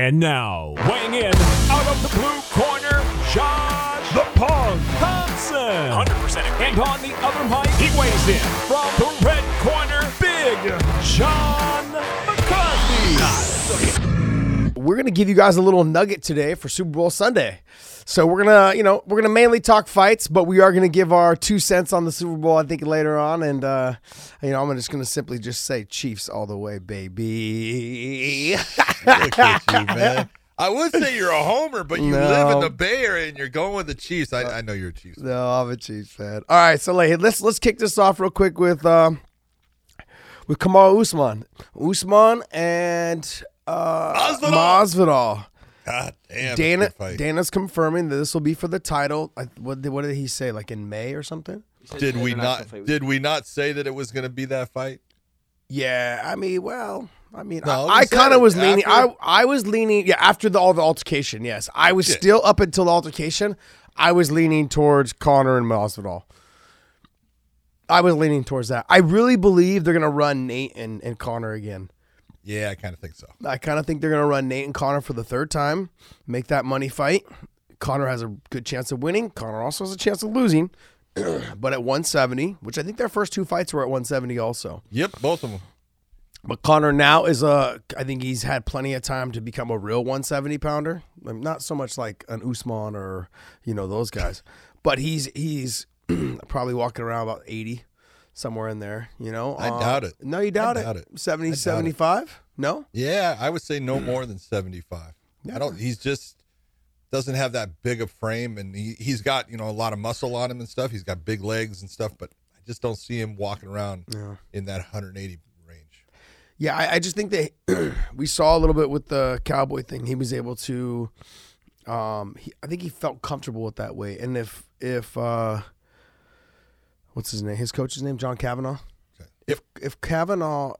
And now, weighing in out of the blue corner, Josh the Punk Thompson. 100% And on the other mic, he weighs in from the red corner, Big John McCarthy. We're gonna give you guys a little nugget today for Super Bowl Sunday. So we're gonna, you know, we're gonna mainly talk fights, but we are gonna give our two cents on the Super Bowl. I think later on, and uh, you know, I'm just gonna simply just say Chiefs all the way, baby. Look at you, man. I would say you're a homer, but you live in the Bay Area and you're going with the Chiefs. I, I know you're a Chiefs. fan. no, I'm a Chiefs fan. All right, so like, let's let's kick this off real quick with um, with Kamaru Usman, Usman and uh, Masvidal. Masvidal. God damn, Dana it's a good fight. Dana's confirming that this will be for the title. I, what, did, what did he say? Like in May or something? Did we not? Did we not say that it was going to be that fight? Yeah, I mean, well, I mean, No, I, I kind of it was leaning. I I was leaning. Yeah, after the, all the altercation. Yes, I was Yeah. still up until the altercation. I was leaning towards Conor and Masvidal. I was leaning towards that. I really believe they're gonna run Nate and, and Conor again. Yeah, I kind of think so. I kind of think they're gonna run Nate and Conor for the third time, make that money fight. Conor has a good chance of winning. Conor also has a chance of losing. but at 170, which I think their first two fights were at 170 also. Yep, both of them. But Conor now is a. I think he's had plenty of time to become a real 170 pounder. I mean, not so much like an Usman or you know those guys, but he's he's probably walking around about 80, somewhere in there. You know, I Uh, doubt it. No, you doubt I it. doubt it. 70, I doubt it. 75? No. Yeah, I would say no more than 75. I don't. He's just doesn't have that big a frame, and he he's got you know a lot of muscle on him and stuff. He's got big legs and stuff, but I just don't see him walking around in that 180 range. Yeah, I, I just think that we saw a little bit with the cowboy thing. He was able to, um, he, I think he felt comfortable with that weight. And if if uh, what's his name? His coach's name, John Kavanagh. Okay. If if Kavanagh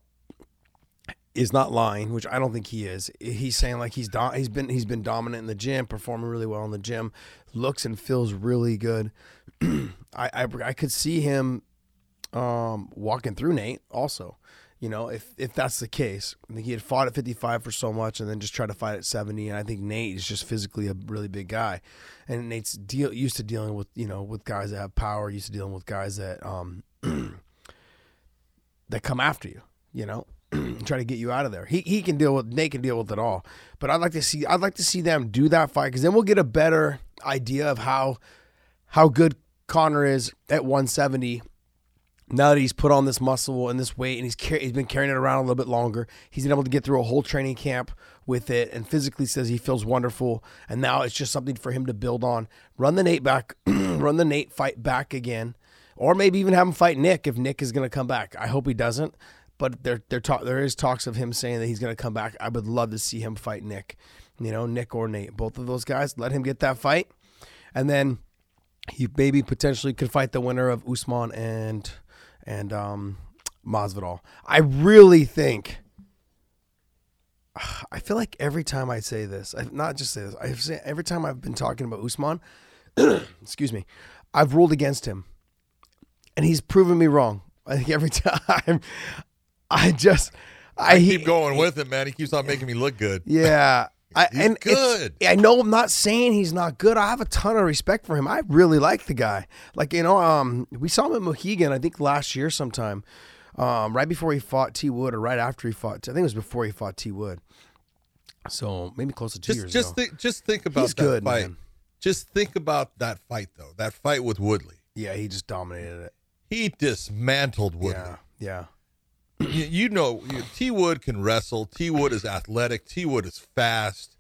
is not lying, which I don't think he is, he's saying like he's do- he's been he's been dominant in the gym, performing really well in the gym, looks and feels really good. I, I I could see him um, walking through Nate also. You know, if if that's the case, I think he had fought at 55 for so much, and then just tried to fight at 70. And I think Nate is just physically a really big guy, and Nate's deal used to dealing with you know with guys that have power, used to dealing with guys that um that come after you. You know, try to get you out of there. He he can deal with Nate can deal with it all, but I'd like to see I'd like to see them do that fight because then we'll get a better idea of how how good Conor is at 170 now that he's put on this muscle and this weight and he's car- he's been carrying it around a little bit longer he's been able to get through a whole training camp with it and physically says he feels wonderful. And now it's just something for him to build on. Run the Nate back run the Nate fight back again. Or maybe even have him fight Nick if Nick is going to come back. I hope he doesn't. But there there talk there is talks of him saying that he's going to come back. I would love to see him fight Nick you know Nick or Nate. Both of those guys let him get that fight. And then he maybe potentially could fight the winner of Usman and and um, Masvidal. I really think. I feel like every time I say this, I've not just say this. I say every time I've been talking about Usman, excuse me, I've ruled against him, and he's proven me wrong. I think every time, I just I, I keep going with it, man. He keeps on making me look good. yeah. I, He's and good. I know I'm not saying he's not good. I have a ton of respect for him. I really like the guy. Like you know, um, we saw him at Mohegan. I think last year sometime, um, right before he fought T Wood, or right after he fought. I think it was before he fought T Wood. So maybe close to two Just years just ago. think just think about He's that good, fight. man. Just think about that fight though. That fight with Woodley. yeah, he just dominated it. He dismantled Woodley. Yeah, yeah. You, you know, you- T Wood can wrestle. T Wood is athletic. T Wood is fast,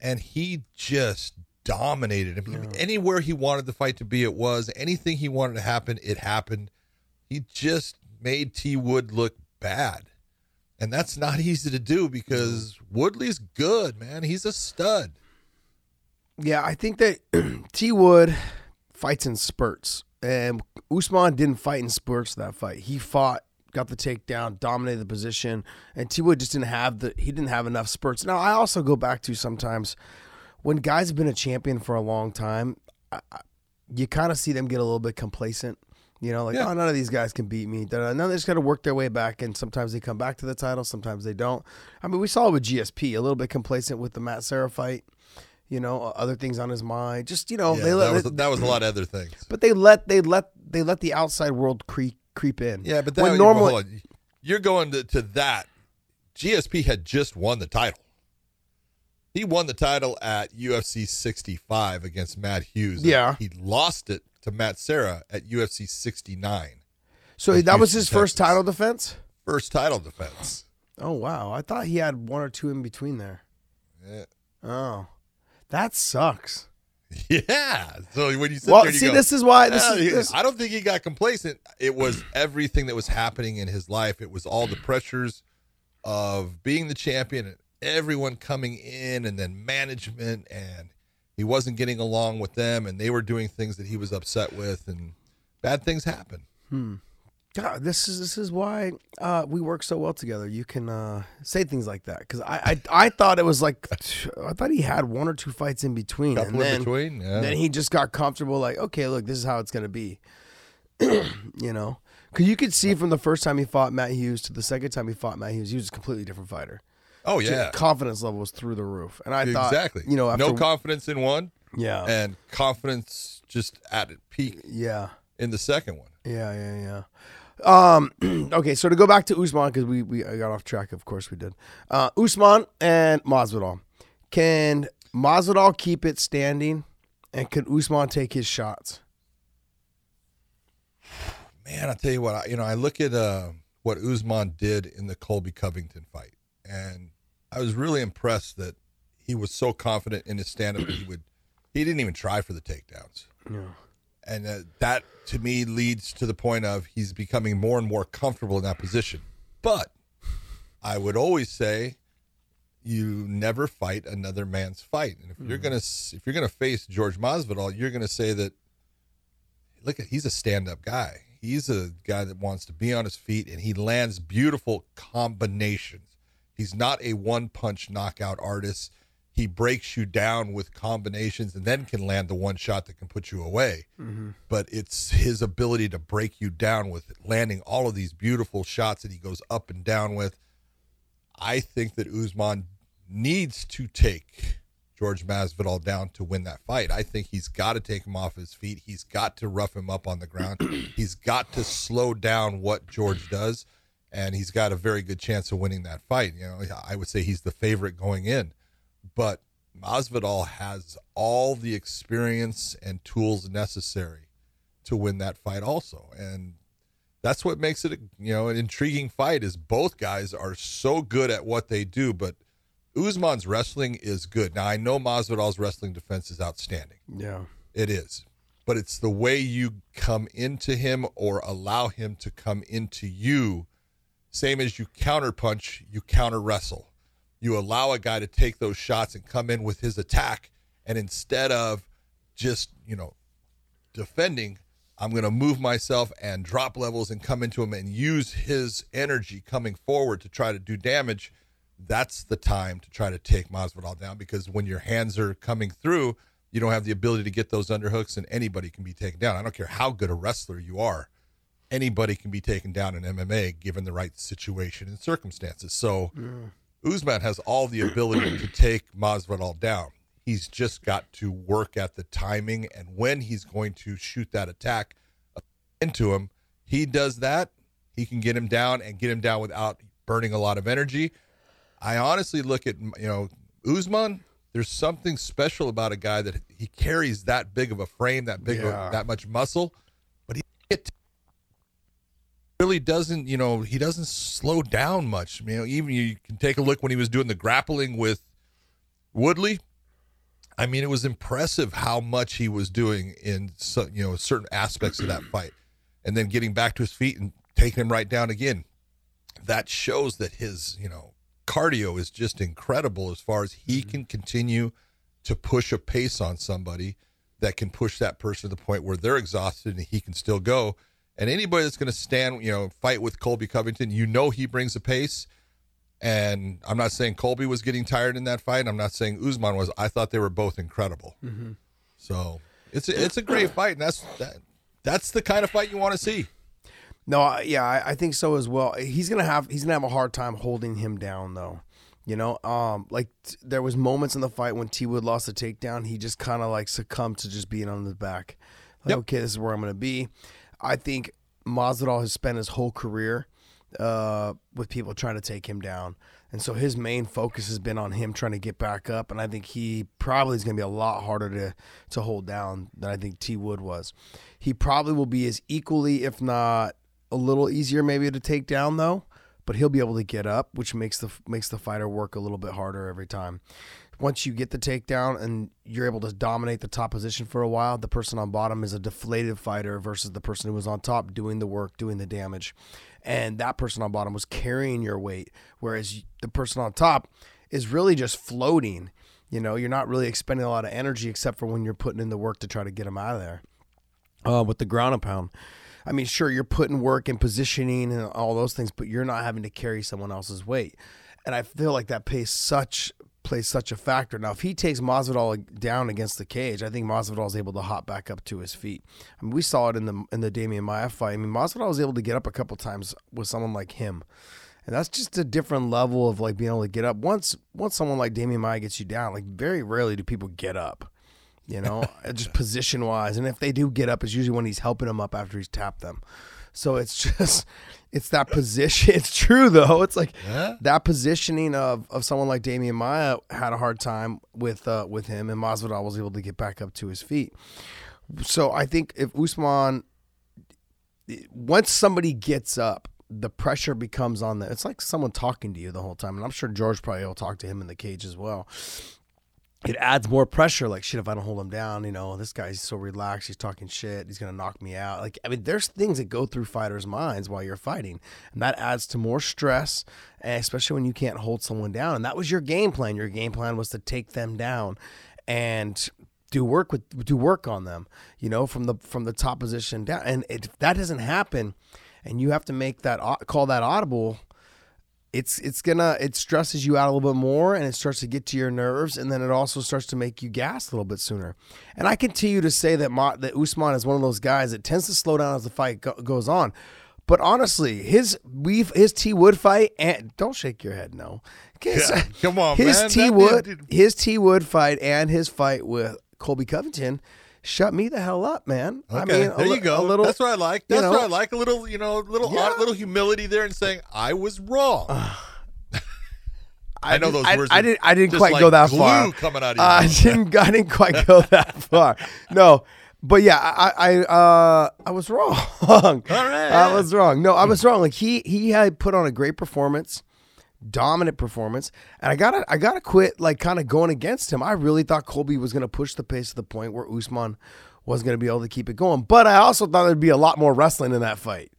and he just dominated him. Anywhere he wanted the fight to be, it was. Anything he wanted to happen, it happened. He just made T Wood look bad, and that's not easy to do because Woodley's good, man. He's a stud. Yeah, I think that T Wood fights in spurts, and Usman didn't fight in spurts that fight. He fought, got the takedown, dominated the position, and T Wood just didn't have the he didn't have enough spurts. Now I also go back to sometimes when guys have been a champion for a long time, I, you kind of see them get a little bit complacent. You know, like Yeah. oh, none of these guys can beat me. Now they just got to work their way back, and sometimes they come back to the title, sometimes they don't. I mean, we saw it with GSP, a little bit complacent with the Matt Serra fight. You know, other things on his mind. Just you know, Yeah, they let, that, was, that was a lot of other things. but they let they let they let the outside world creep creep in. Yeah, but that, when normally you're going to, to that. GSP had just won the title. He won the title at UFC 65 against Matt Hughes. Yeah. he lost it to Matt Serra at UFC 69. so that was Houston, his first title defense. First title defense. Oh wow, I thought he had one or two in between there. Yeah. Oh, that sucks. Yeah. So when you sit Well, there, you see, go, this is why this "Ah, is, this I don't think he got complacent. It was everything that was happening in his life. It was all the pressures of being the champion and everyone coming in, and then management, and he wasn't getting along with them, and they were doing things that he was upset with, and bad things happen. God, this is this is why uh, we work so well together. You can uh, say things like that because I, I I thought it was like I thought he had one or two fights in between, Couple and in then between, yeah. then he just got comfortable. Like, okay, look, this is how it's gonna be. you know, because you could see from the first time he fought Matt Hughes to the second time he fought Matt Hughes, he was a completely different fighter. Oh Just yeah, confidence level was through the roof, and I thought exactly. you know after no confidence in one, yeah and confidence just at its peak yeah in the second one. Yeah, yeah, yeah. Um, okay, so to go back to Usman because we we I got off track. Of course, we did. Uh, Usman and Masvidal. Can Masvidal keep it standing, and can Usman take his shots? Man, I tell you what, I, you know, I look at uh, what Usman did in the Colby Covington fight, and I was really impressed that he was so confident in his stand-up that he would, he didn't even try for the takedowns, Yeah. And uh, that to me leads to the point of he's becoming more and more comfortable in that position. But I would always say, you never fight another man's fight, and if you're gonna if you're gonna face George Masvidal, you're gonna say that look at he's a stand-up guy. He's a guy that wants to be on his feet and he lands beautiful combinations. He's not a one-punch knockout artist. He breaks you down with combinations and then can land the one shot that can put you away. Mm-hmm. But it's his ability to break you down with landing all of these beautiful shots that he goes up and down with. I think that Usman needs to take George Masvidal down to win that fight. I think he's got to take him off his feet. He's got to rough him up on the ground. he's got to slow down what George does, and he's got a very good chance of winning that fight. You know, I would say he's the favorite going in, but Masvidal has all the experience and tools necessary to win that fight also, and that's what makes it you know an intriguing fight is both guys are so good at what they do but Usman's wrestling is good. Now I know Masvidal's wrestling defense is outstanding. Yeah. it is. But it's the way you come into him or allow him to come into you same as you counterpunch you counter wrestle you allow a guy to take those shots and come in with his attack and instead of just you know defending, I'm going to move myself and drop levels and come into him and use his energy coming forward to try to do damage. That's the time to try to take Masvidal down because when your hands are coming through, you don't have the ability to get those underhooks and anybody can be taken down. I don't care how good a wrestler you are. Anybody can be taken down in MMA given the right situation and circumstances. So Usman has all the ability to take Masvidal down. He's just got to work at the timing and when he's going to shoot that attack into him. He does that, he can get him down and get him down without burning a lot of energy. I honestly look at you know Usman. There's something special about a guy that he carries that big of a frame, that big, of, that much muscle, but he it really doesn't. You know, he doesn't slow down much. You know, even you can take a look when he was doing the grappling with Woodley. I mean, it was impressive how much he was doing in so, you know certain aspects of that fight, and then getting back to his feet and taking him right down again. That shows that his you know cardio is just incredible as far as he mm-hmm. can continue to push a pace on somebody that can push that person to the point where they're exhausted and he can still go. And anybody that's going to stand, you know, fight with Colby Covington, you know he brings a pace. And I'm not saying Colby was getting tired in that fight. I'm not saying Usman was. I thought they were both incredible. So it's a, it's a great fight, and that's that. That's the kind of fight you want to see. No, yeah, I, I think so as well. He's gonna have he's gonna have a hard time holding him down though. You know, um, like t- there was moments in the fight when T Wood lost a takedown. He just kind of like succumbed to just being on the back. Like, Yep. okay, this is where I'm gonna be. I think Masvidal has spent his whole career uh, with people trying to take him down, and so his main focus has been on him trying to get back up. And I think he probably is gonna be a lot harder to to hold down than I think T Wood was. He probably will be as equally, if not a little easier, maybe to take down though. But he'll be able to get up, which makes the makes the fighter work a little bit harder every time. Once you get the takedown and you're able to dominate the top position for a while, the person on bottom is a deflated fighter versus the person who was on top doing the work, doing the damage. And that person on bottom was carrying your weight, whereas the person on top is really just floating. You know, you're not really expending a lot of energy except for when you're putting in the work to try to get them out of there uh, with the ground and pound. I mean, sure, you're putting work and positioning and all those things, but you're not having to carry someone else's weight. And I feel like that pays such plays such a factor. Now, if he takes Masvidal down against the cage, I think Masvidal is able to hop back up to his feet. I mean, we saw it in the in the Demian Maia fight. I mean, Masvidal was able to get up a couple times with someone like him. And that's just a different level of like being able to get up. Once once someone like Demian Maia gets you down, like very rarely do people get up you know, uh, just position wise. And if they do get up, it's usually when he's helping them up after he's tapped them. So it's just, it's that position. It's true though. It's like Yeah. that positioning of, of someone like Demian Maia had a hard time with uh, with him, and Masvidal was able to get back up to his feet. So I think if Usman, once somebody gets up, the pressure becomes on them. It's like someone talking to you the whole time, and I'm sure George probably will talk to him in the cage as well it adds more pressure. Like shit, if I don't hold him down, you know, this guy's so relaxed. He's talking shit. He's gonna knock me out. Like I mean, there's things that go through fighters' minds while you're fighting, and that adds to more stress, eh, especially when you can't hold someone down. And that was your game plan. Your game plan was to take them down, and do work with do work on them. You know, from the from the top position down. And if that doesn't happen, and you have to make that call that audible it's it's gonna it stresses you out a little bit more and it starts to get to your nerves and then it also starts to make you gas a little bit sooner. And I continue to say that Ma, that Usman is one of those guys that tends to slow down as the fight go, goes on. But honestly, his we his T Wood fight and don't shake your head no. Yeah, come on, his man. T Wood his T Wood fight and his fight with Colby Covington shut me the hell up, man. Okay, I mean, there li- you go. A little, That's what I like. you That's know, what I like. A little, you know, little, Yeah. little humility there and saying I was wrong. I know didn't- those words I, didn't. I didn't quite like go that far. coming out of your I didn't. I didn't quite go that far. No, but yeah, I, I, uh, I was wrong. All right, I was wrong. No, I was wrong. Like he, he had put on a great performance, dominant performance, and I gotta, I gotta quit. Like kind of going against him. I really thought Colby was gonna push the pace to the point where Usman was gonna be able to keep it going. But I also thought there'd be a lot more wrestling in that fight.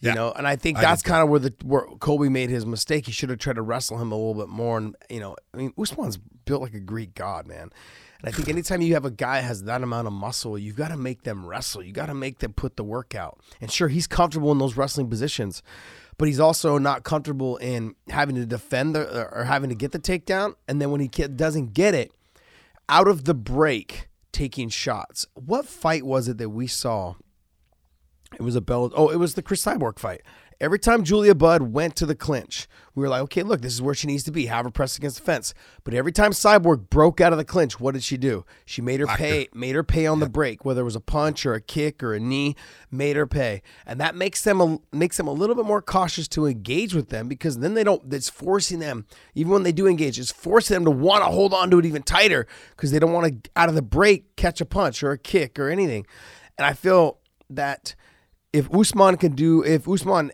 You Yeah. know, and I think that's kind of where the where Colby made his mistake. He should have tried to wrestle him a little bit more. And you know, I mean, Usman's built like a Greek god, man. And I think anytime you have a guy that has that amount of muscle, you've got to make them wrestle. You got to make them put the work out. And sure, he's comfortable in those wrestling positions, but he's also not comfortable in having to defend the or having to get the takedown. And then when he doesn't get it, out of the break, taking shots. What fight was it that we saw? It was a bell. Oh, it was the Cris Cyborg fight. Every time Julia Budd went to the clinch, we were like, okay, look, this is where she needs to be. Have her press against the fence. But every time Cyborg broke out of the clinch, what did she do? She made her pay, made her pay on the break, whether it was a punch or a kick or a knee, made her pay, and that makes them a, makes them a little bit more cautious to engage with them because then they don't. It's forcing them, even when they do engage, it's forcing them to want to hold on to it even tighter because they don't want to out of the break catch a punch or a kick or anything. And I feel that if Usman can do, if Usman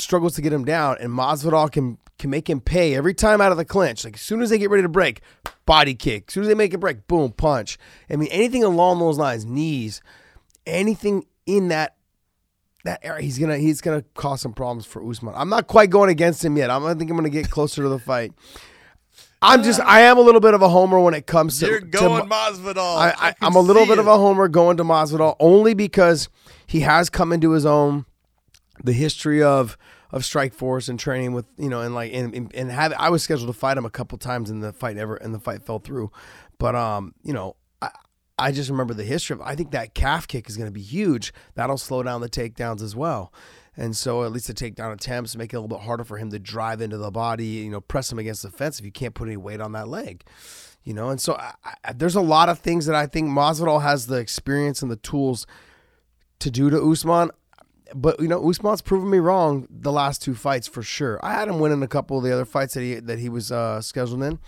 struggles to get him down, and Masvidal can can make him pay every time out of the clinch, like as soon as they get ready to break, body kick. As soon as they make a break, boom, punch. I mean, anything along those lines, knees, anything in that that area, he's gonna he's gonna cause some problems for Usman. I'm not quite going against him yet. I'm, I think I'm gonna get closer to the fight. I'm just I am a little bit of a homer when it comes to You're going Ma- Masvidal. I, I'm a little bit of a homer going to Masvidal only because he has come into his own. The history of of Strikeforce and training with you know and like and and, have I was scheduled to fight him a couple times and the fight never and the fight fell through, but um you know I I just remember the history of. I think that calf kick is going to be huge. That'll slow down the takedowns as well. And so at least the takedown attempts make it a little bit harder for him to drive into the body, you know, press him against the fence if you can't put any weight on that leg. You know, and so I, I, there's a lot of things that I think Masvidal has the experience and the tools to do to Usman. But you know, Usman's proven me wrong the last two fights for sure. I had him winning a couple of the other fights that he that he was uh, scheduled in,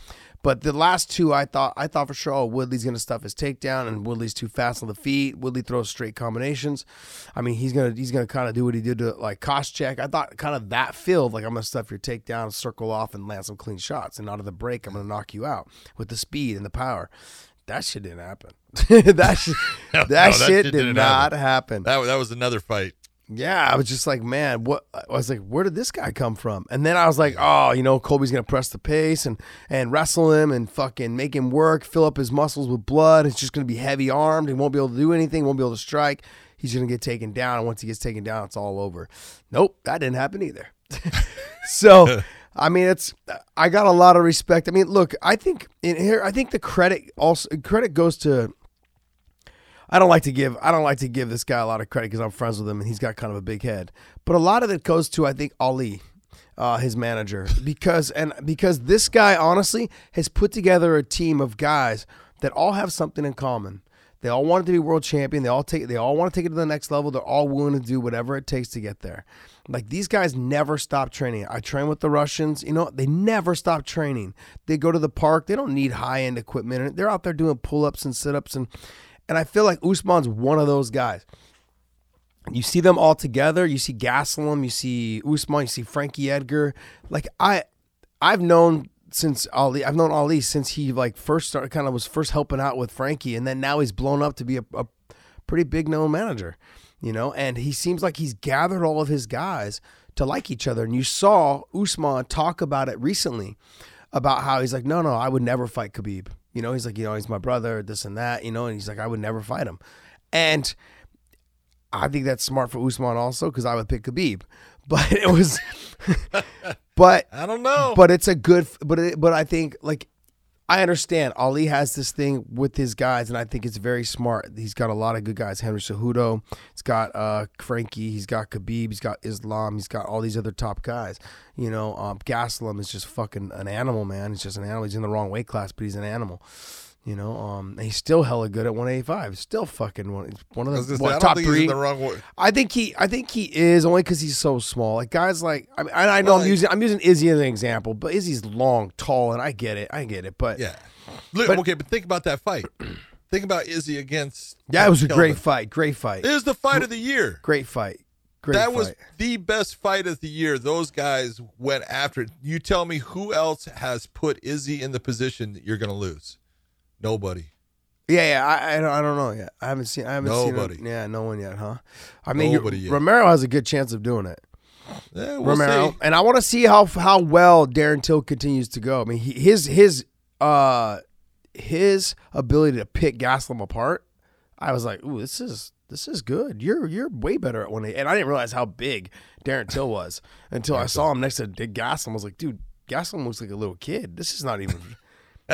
but the last two, I thought I thought for sure, oh, Woodley's gonna stuff his takedown, and Woodley's too fast on the feet. Woodley throws straight combinations. I mean, he's gonna he's gonna kind of do what he did to like Koscheck. I thought kind of that filled like I'm gonna stuff your takedown, circle off, and land some clean shots, and out of the break, I'm gonna knock you out with the speed and the power. That shit didn't happen. that shit, that, that shit, did not happen. happen. That that was another fight. Yeah, I was just like, man, what? I was like, where did this guy come from? And then I was like, oh, you know, Colby's gonna press the pace and and wrestle him and fucking make him work, fill up his muscles with blood. It's just gonna be heavy armed. He won't be able to do anything. Won't be able to strike. He's gonna get taken down, and once he gets taken down, it's all over. Nope, that didn't happen either. so. I mean, it's. I got a lot of respect. I mean, look, I think in here, I think the credit also credit goes to I don't like to give I don't like to give this guy a lot of credit because I'm friends with him and he's got kind of a big head. But a lot of it goes to I think Ali, uh, his manager, because and because this guy honestly has put together a team of guys that all have something in common. They all wanted to be world champion. They all take they all want to take it to the next level. They're all willing to do whatever it takes to get there. Like these guys never stop training. I train with the Russians. You know, they never stop training. They go to the park. They don't need high end equipment. They're out there doing pull ups and sit ups and and I feel like Usman's one of those guys. You see them all together. You see Gastelum. You see Usman. You see Frankie Edgar. Like I, I've known since Ali. I've known Ali since he like first started. Kind of was first helping out with Frankie, and then now he's blown up to be a, a pretty big known manager. You know, and he seems like he's gathered all of his guys to like each other. And you saw Usman talk about it recently about how he's like, no, no, I would never fight Khabib. You know, he's like, you know, he's my brother, this and that, you know, and he's like, I would never fight him. And I think that's smart for Usman also because I would pick Khabib. But it was, but I don't know. but it's a good, but it, but I think like I understand Ali has this thing with his guys, and I think it's very smart. He's got a lot of good guys. Henry Cejudo, he's got uh, Frankie, he's got Khabib, he's got Islam, he's got all these other top guys. You know, um, Gastelum is just fucking an animal, man. He's just an animal. He's in the wrong weight class, but he's an animal. You know, um, he's still hella good at 185. Still fucking one, one of the what, top three. the. I think he, I think he is only because he's so small. Like guys, like I, mean, I I know Well, I'm using, I'm using Izzy as an example, but Izzy's long, tall, and I get it, I get it. But Yeah. Look, But- okay, but think about that fight. think about Izzy against. yeah, it was a Kelvin. great fight, great fight, It was the fight of the year. great fight, great that fight. was the best fight of the year. Those guys went after it. You tell me who else has put Izzy in the position that you're going to lose? Nobody. yeah, yeah. I, I don't, I don't know yet. I haven't seen, I haven't Nobody. seen. It. Yeah, no one yet, huh? I mean, you- Nobody yet. Romero has a good chance of doing it. Yeah, we'll Romero, see. and I want to see how how well Darren Till continues to go. I mean, he, his his uh his ability to pick Gastelum apart, I was like, ooh, this is this is good. You're you're way better at one eight, and I didn't realize how big Darren Till was until I saw him next to Dick Gastelum. I was like, dude, Gastelum looks like a little kid. This is not even.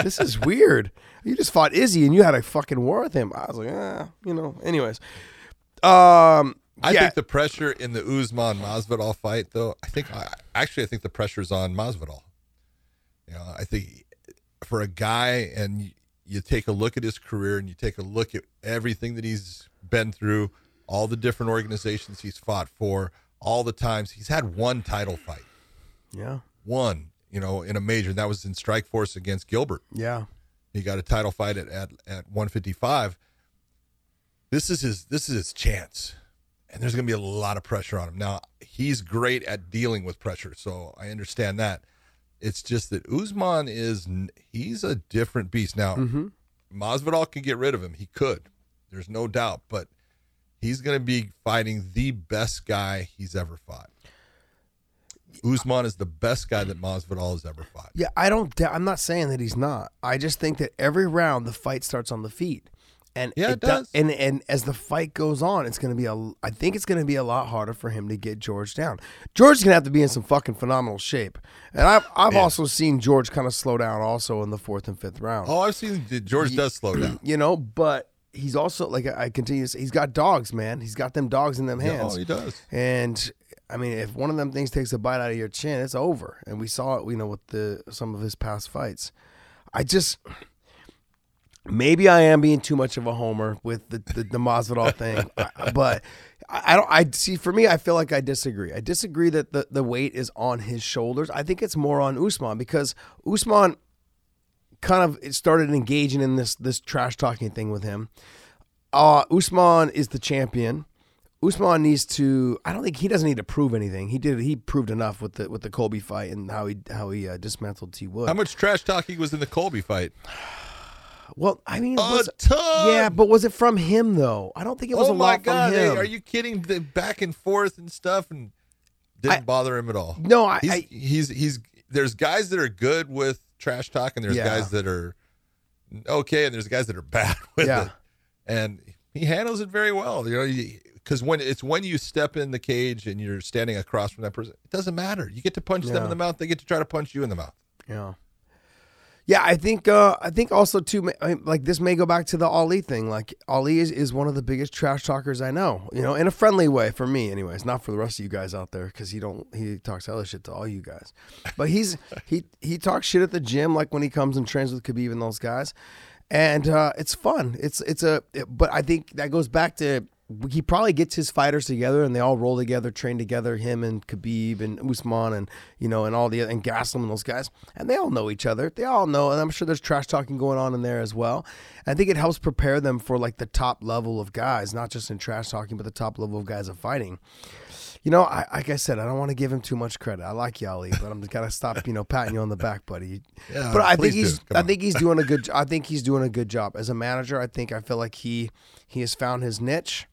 This is weird. You just fought Izzy and you had a fucking war with him. I was like, ah, you know. Anyways, um, I yeah, think the pressure in the Usman Masvidal fight, though, I think I, actually I think the pressure's on Masvidal. You know, I think for a guy, and you, you take a look at his career, and you take a look at everything that he's been through, all the different organizations he's fought for, all the times he's had one title fight, yeah, one, you know, in a major, and that was in Strikeforce against Gilbert. yeah. He got a title fight at, at, at 155. This is his this is his chance. And there's gonna be a lot of pressure on him. Now, he's great at dealing with pressure, so I understand that. It's just that Usman is he's a different beast. Now, Mm-hmm. Masvidal can get rid of him. He could. There's no doubt, but he's going to be fighting the best guy he's ever fought. Usman is the best guy that Masvidal has ever fought. Yeah, I don't. I'm not saying that he's not. I just think that every round the fight starts on the feet, and Yeah, it do- does. and and as the fight goes on, it's going to be a. I think it's going to be a lot harder for him to get George down. George's going to have to be in some fucking phenomenal shape, and I've I've also seen George kind of slow down also in the fourth and fifth round. Oh, I've seen George does slow down. You know, but he's also like I continue to say, he's got dogs, man. He's got them dogs in them Yeah, oh, hands. oh, he does. And I mean, if one of them things takes a bite out of your chin, it's over. And we saw it, you know, with the some of his past fights. I just maybe I am being too much of a homer with the the, the Masvidal thing, but I I don't. I see. For me, I feel like I disagree. I disagree that the the weight is on his shoulders. I think it's more on Usman because Usman kind of started engaging in this this trash talking thing with him. Uh, Usman is the champion. Usman needs to. I don't think he doesn't need to prove anything. He did. He proved enough with the with the Colby fight and how he how he uh, dismantled T Wood. How much trash talking was in the Colby fight? Well, I mean, A was, ton. yeah, but was it from him though? I don't think it was oh a lot god! from hey, him. are you kidding? The back and forth and stuff, and didn't I- bother him at all. No, I- he's, I- he's he's there's guys that are good with trash talk, and there's Yeah. guys that are okay, and there's guys that are bad with Yeah. it. And he handles it very well. You know, because when it's when you step in the cage and you're standing across from that person, it doesn't matter. You get to punch them in the mouth; they get to try to punch you in the mouth. Yeah. Yeah, I think uh, I think also too I mean, like this may go back to the Ali thing. Like Ali is, is one of the biggest trash talkers I know. You know, in a friendly way for me, anyways. Not for the rest of you guys out there because he don't he talks hella shit to all you guys. But he's he he talks shit at the gym like when he comes and trains with Khabib and those guys, and uh, it's fun. It's it's a but I think that goes back to he probably gets his fighters together and they all roll together, train together, him and Khabib and Usman and you know and all the other and Gastelum and those guys, and they all know each other. They all know, and I'm sure there's trash talking going on in there as well. I think it helps prepare them for like the top level of guys, not just in trash talking, but the top level of guys of fighting. You know, I, like I said, I don't want to give him too much credit. I like Yali, but I'm just gotta stop, you know, patting you on the back, buddy. Yeah, but I think he's, I think he's doing a good. I think he's doing a good job as a manager. I think I feel like he he has found his niche,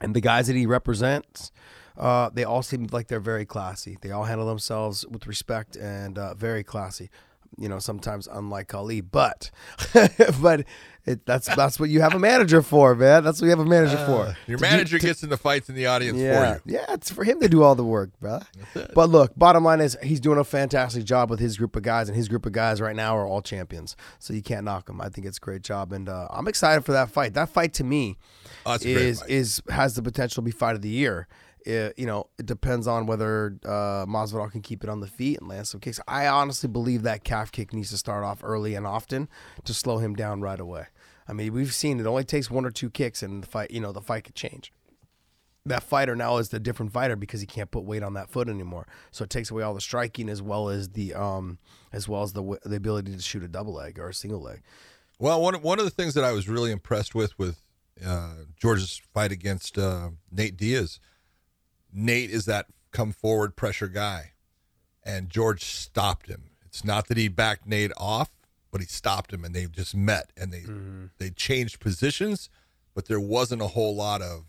and the guys that he represents, uh, they all seem like they're very classy. They all handle themselves with respect and uh, very classy. You know, sometimes unlike Ali, but but it, that's that's what you have a manager for, man. That's what you have a manager for. Uh, Your To do- manager to- gets in the fights in the audience yeah, for you. yeah, it's for him to do all the work, bro. But look, bottom line is he's doing a fantastic job with his group of guys, and his group of guys right now are all champions. So you can't knock him. I think it's a great job, and uh, I'm excited for that fight. That fight to me Oh, it's a great is is has the potential to be fight of the year. It, you know, it depends on whether uh, Masvidal can keep it on the feet and land some kicks. I honestly believe that calf kick needs to start off early and often to slow him down right away. I mean, we've seen it only takes one or two kicks, and the fight, you know, the fight could change that fighter now is the different fighter because he can't put weight on that foot anymore. So it takes away all the striking as well as the um as well as the the ability to shoot a double leg or a single leg. Well, one one of the things that I was really impressed with with uh, George's fight against uh, Nate Diaz, Nate is that come forward pressure guy, and George stopped him. It's not that he backed Nate off, but he stopped him, and they just met and they mm-hmm. they changed positions, but there wasn't a whole lot of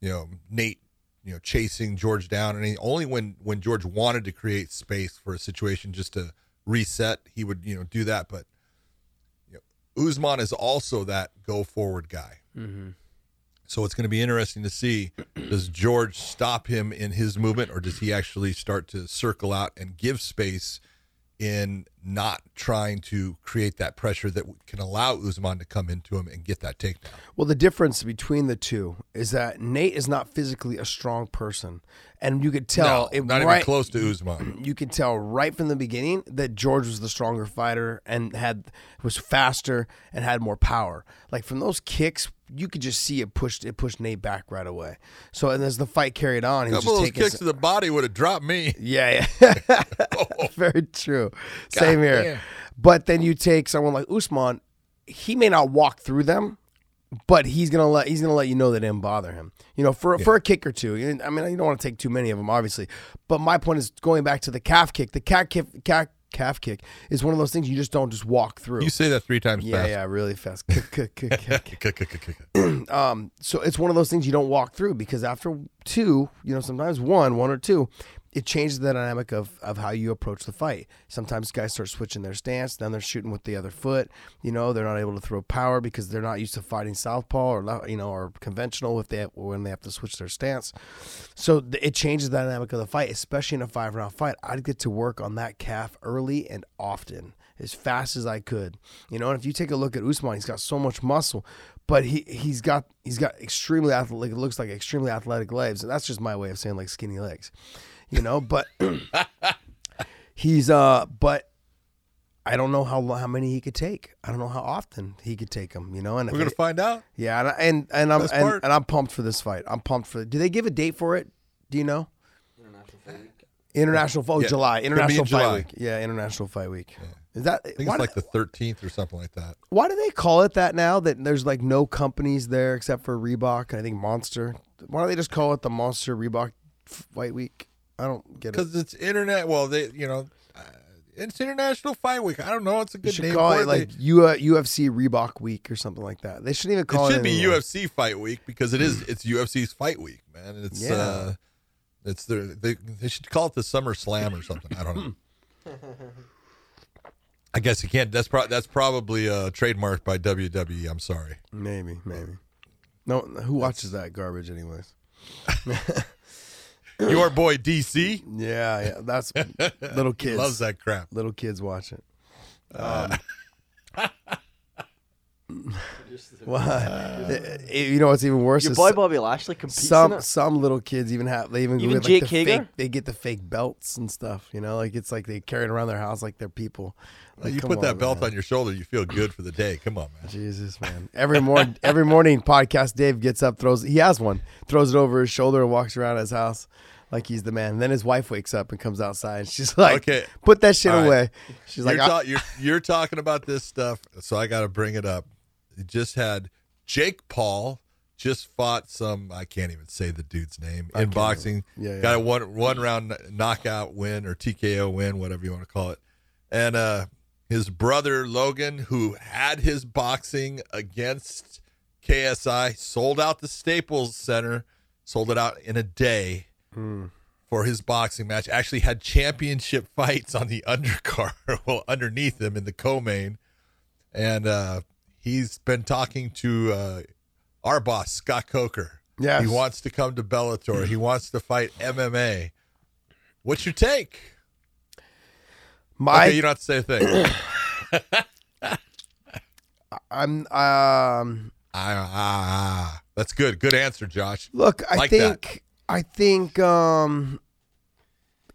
you know Nate you know chasing George down, and he, only when when George wanted to create space for a situation just to reset, he would you know do that, but. Usman is also that go forward guy. Mm-hmm. So it's going to be interesting to see does George stop him in his movement or does he actually start to circle out and give space in not trying to create that pressure that can allow Usman to come into him and get that takedown? Well, the difference between the two is that Nate is not physically a strong person, and you could tell No, it not right, even close to Usman. you could tell right from the beginning that George was the stronger fighter and had was faster and had more power. Like from those kicks, you could just see it pushed it pushed Nate back right away. So and as the fight carried on, he A was couple just of those taking kicks to the body would have dropped me. Yeah, yeah. Oh. Very true. Same here. damn. But then you take someone like Usman, he may not walk through them, but he's gonna let he's gonna let you know that it didn't bother him. You know, for for a kick or two. I mean, you don't want to take too many of them, obviously. But my point is going back to the calf kick. The calf kick, calf, calf kick is one of those things you just don't just walk through. You say that three times yeah, fast. yeah, really fast. Yeah. Um, so it's one of those things you don't walk through because after two, you know, sometimes one, one or two, it changes the dynamic of, of how you approach the fight. Sometimes guys start switching their stance, then they're shooting with the other foot. You know, they're not able to throw power because they're not used to fighting southpaw or you know or conventional if they have, when they have to switch their stance. So it changes the dynamic of the fight, especially in a five round fight. I'd get to work on that calf early and often as fast as I could. You know, and if you take a look at Usman, he's got so much muscle, but he he's got he's got extremely athletic. It looks like extremely athletic legs, and that's just my way of saying like skinny legs. You know, but he's uh, but I don't know how how many he could take. I don't know how often he could take them. You know, and We're gonna it- find out. yeah, and I- and, and I'm and, and I'm pumped for this fight. I'm pumped for. Do they give a date for it? Do you know? International Fight oh, Yeah, July it's in International Fight July. Week. Yeah, International Fight Week. Is that I think it's like do, the 13th or something like that. why do they call it that now? That there's like no companies there except for Reebok and I think Monster. Why don't they just call it the Monster Reebok Fight Week? I don't get it. Because it's internet. Well, they, you know, uh, it's International Fight Week. I don't know. It's a good should name call it it. like They- U- UFC Reebok Week or something like that. They shouldn't even call it it. should be anymore. UFC Fight Week because it is. It's UFC's Fight Week, man. It's Yeah. uh, it's their. They they should call it the Summer Slam or something. I don't know. I guess you can't. That's pro- that's probably uh, trademarked by WWE. I'm sorry. Maybe, maybe. No, who watches that garbage, anyways? Your boy DC Yeah, yeah. That's little kids. loves that crap. Little kids watch it. Uh. Um, what? Eh, eh, you know what's even worse? Your is boy so- Bobby Lashley competes some in it. some little kids even have they even, Even get, like, Jake the Hager? fake, they get the fake belts and stuff. You know, like it's like they carry it around their house like they're people. Like, you put that belt man. on your shoulder, you feel good for the day. Come on, man. Jesus, man. Every morning, every morning, podcast Dave gets up, throws. He has one, throws it over his shoulder, and walks around his house like he's the man. And then his wife wakes up and comes outside. And she's like, Okay. put that shit right. away." She's like, you're, I- ta- you're, you're talking about this stuff, so I got to bring it up. You just had Jake Paul just fought some. I can't even say the dude's name in boxing. Yeah, got a one one round knockout win or TKO win, whatever you want to call it. And uh, his brother Logan, who had his boxing against KSI, sold out the Staples Center, sold it out in a day Hmm. for his boxing match. Actually, had championship fights on the undercard, well, underneath him in the co-main, and uh, he's been talking to uh, our boss Scott Coker. Yeah, he wants to come to Bellator. he wants to fight MMA. What's your take? My, okay, you don't have to say a thing. I'm, um, ah, ah, ah. that's good. Good answer, Josh. look, I Like that. think, I think, um,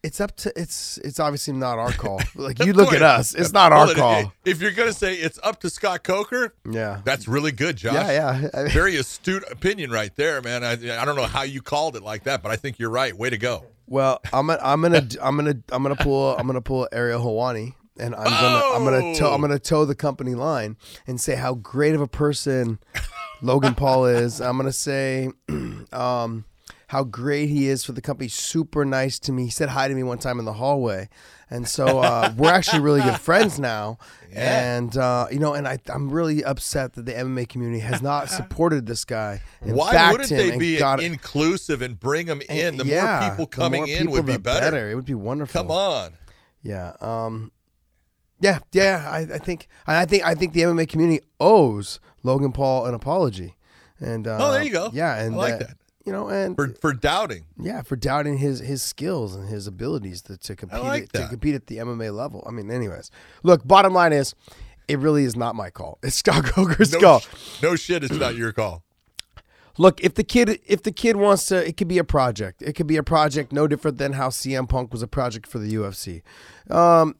it's up to it's it's obviously not our call. Like you look at us, it's not our call. If you're gonna say it's up to Scott Coker, Yeah, that's really good, Josh. yeah, yeah. I mean- Very astute opinion right there, man. I, I don't know how you called it like that, but I think you're right. Way to go. Well, I'm gonna, I'm gonna, I'm gonna, I'm gonna pull, I'm gonna pull Ariel Helwani, and I'm gonna, I'm gonna, toe, I'm gonna toe the company line and say how great of a person Logan Paul is. I'm gonna say, um, how great he is for the company. Super nice to me. He said hi to me one time in the hallway, and so uh, we're actually really good friends now. And uh, you know, and I, I'm really upset that the MMA community has not supported this guy. Why wouldn't him they be inclusive and bring them in? The yeah, more people coming more in people, would be the better. It would be wonderful. Come on. Yeah. Um. Yeah. Yeah. I, I think. I think. I think the MMA community owes Logan Paul an apology. And uh, Oh, there you go. Yeah. And I like uh, that. You know, and For for doubting. yeah, for doubting his his skills and his abilities to, to compete like at, to compete at the MMA level. I mean, anyways, look. Bottom line is, it really is not my call. It's Scott Coker's No, call. no shit, it's not your call. Look, if the kid if the kid wants to, it could be a project. It could be a project no different than how CM Punk was a project for the UFC. Um,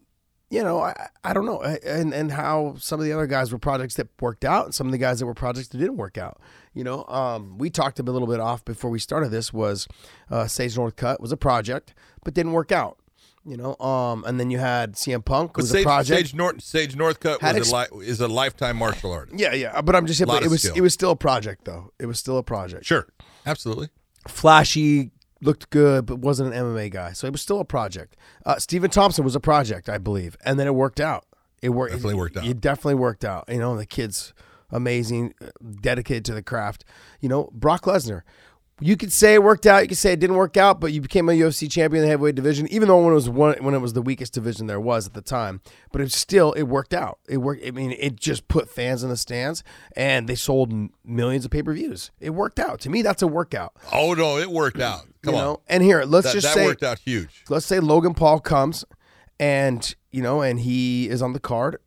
you know, I, I don't know, and and how some of the other guys were projects that worked out, and some of the guys that were projects that didn't work out. You know, um, we talked a little bit off before we started. This was uh, Sage Northcutt was a project, but didn't work out. You know, um, and then you had CM Punk was Sage, a project. Sage, North, Sage Northcutt was a li- is a lifetime martial artist. yeah, yeah, but I'm just Lot it was skill. it was still a project though. It was still a project. Sure, absolutely. flashy, looked good, but wasn't an MMA guy. So it was still a project. Uh, Stephen Thompson was a project, I believe, and then it worked out. It worked. Definitely worked out. It definitely worked out. You know, the kid's amazing, uh, dedicated to the craft. You know, Brock Lesnar. You could say it worked out. You could say it didn't work out, but you became a UFC champion in the heavyweight division, even though when it was one, when it was the weakest division there was at the time. But it still it worked out. It worked. I mean, it just put fans in the stands, and they sold millions of pay per views. It worked out. To me, that's a workout. Oh no, it worked out. Come you on, know, and here let's that, just that say that worked out huge. let's say Logan Paul comes and you know, and he is on the card,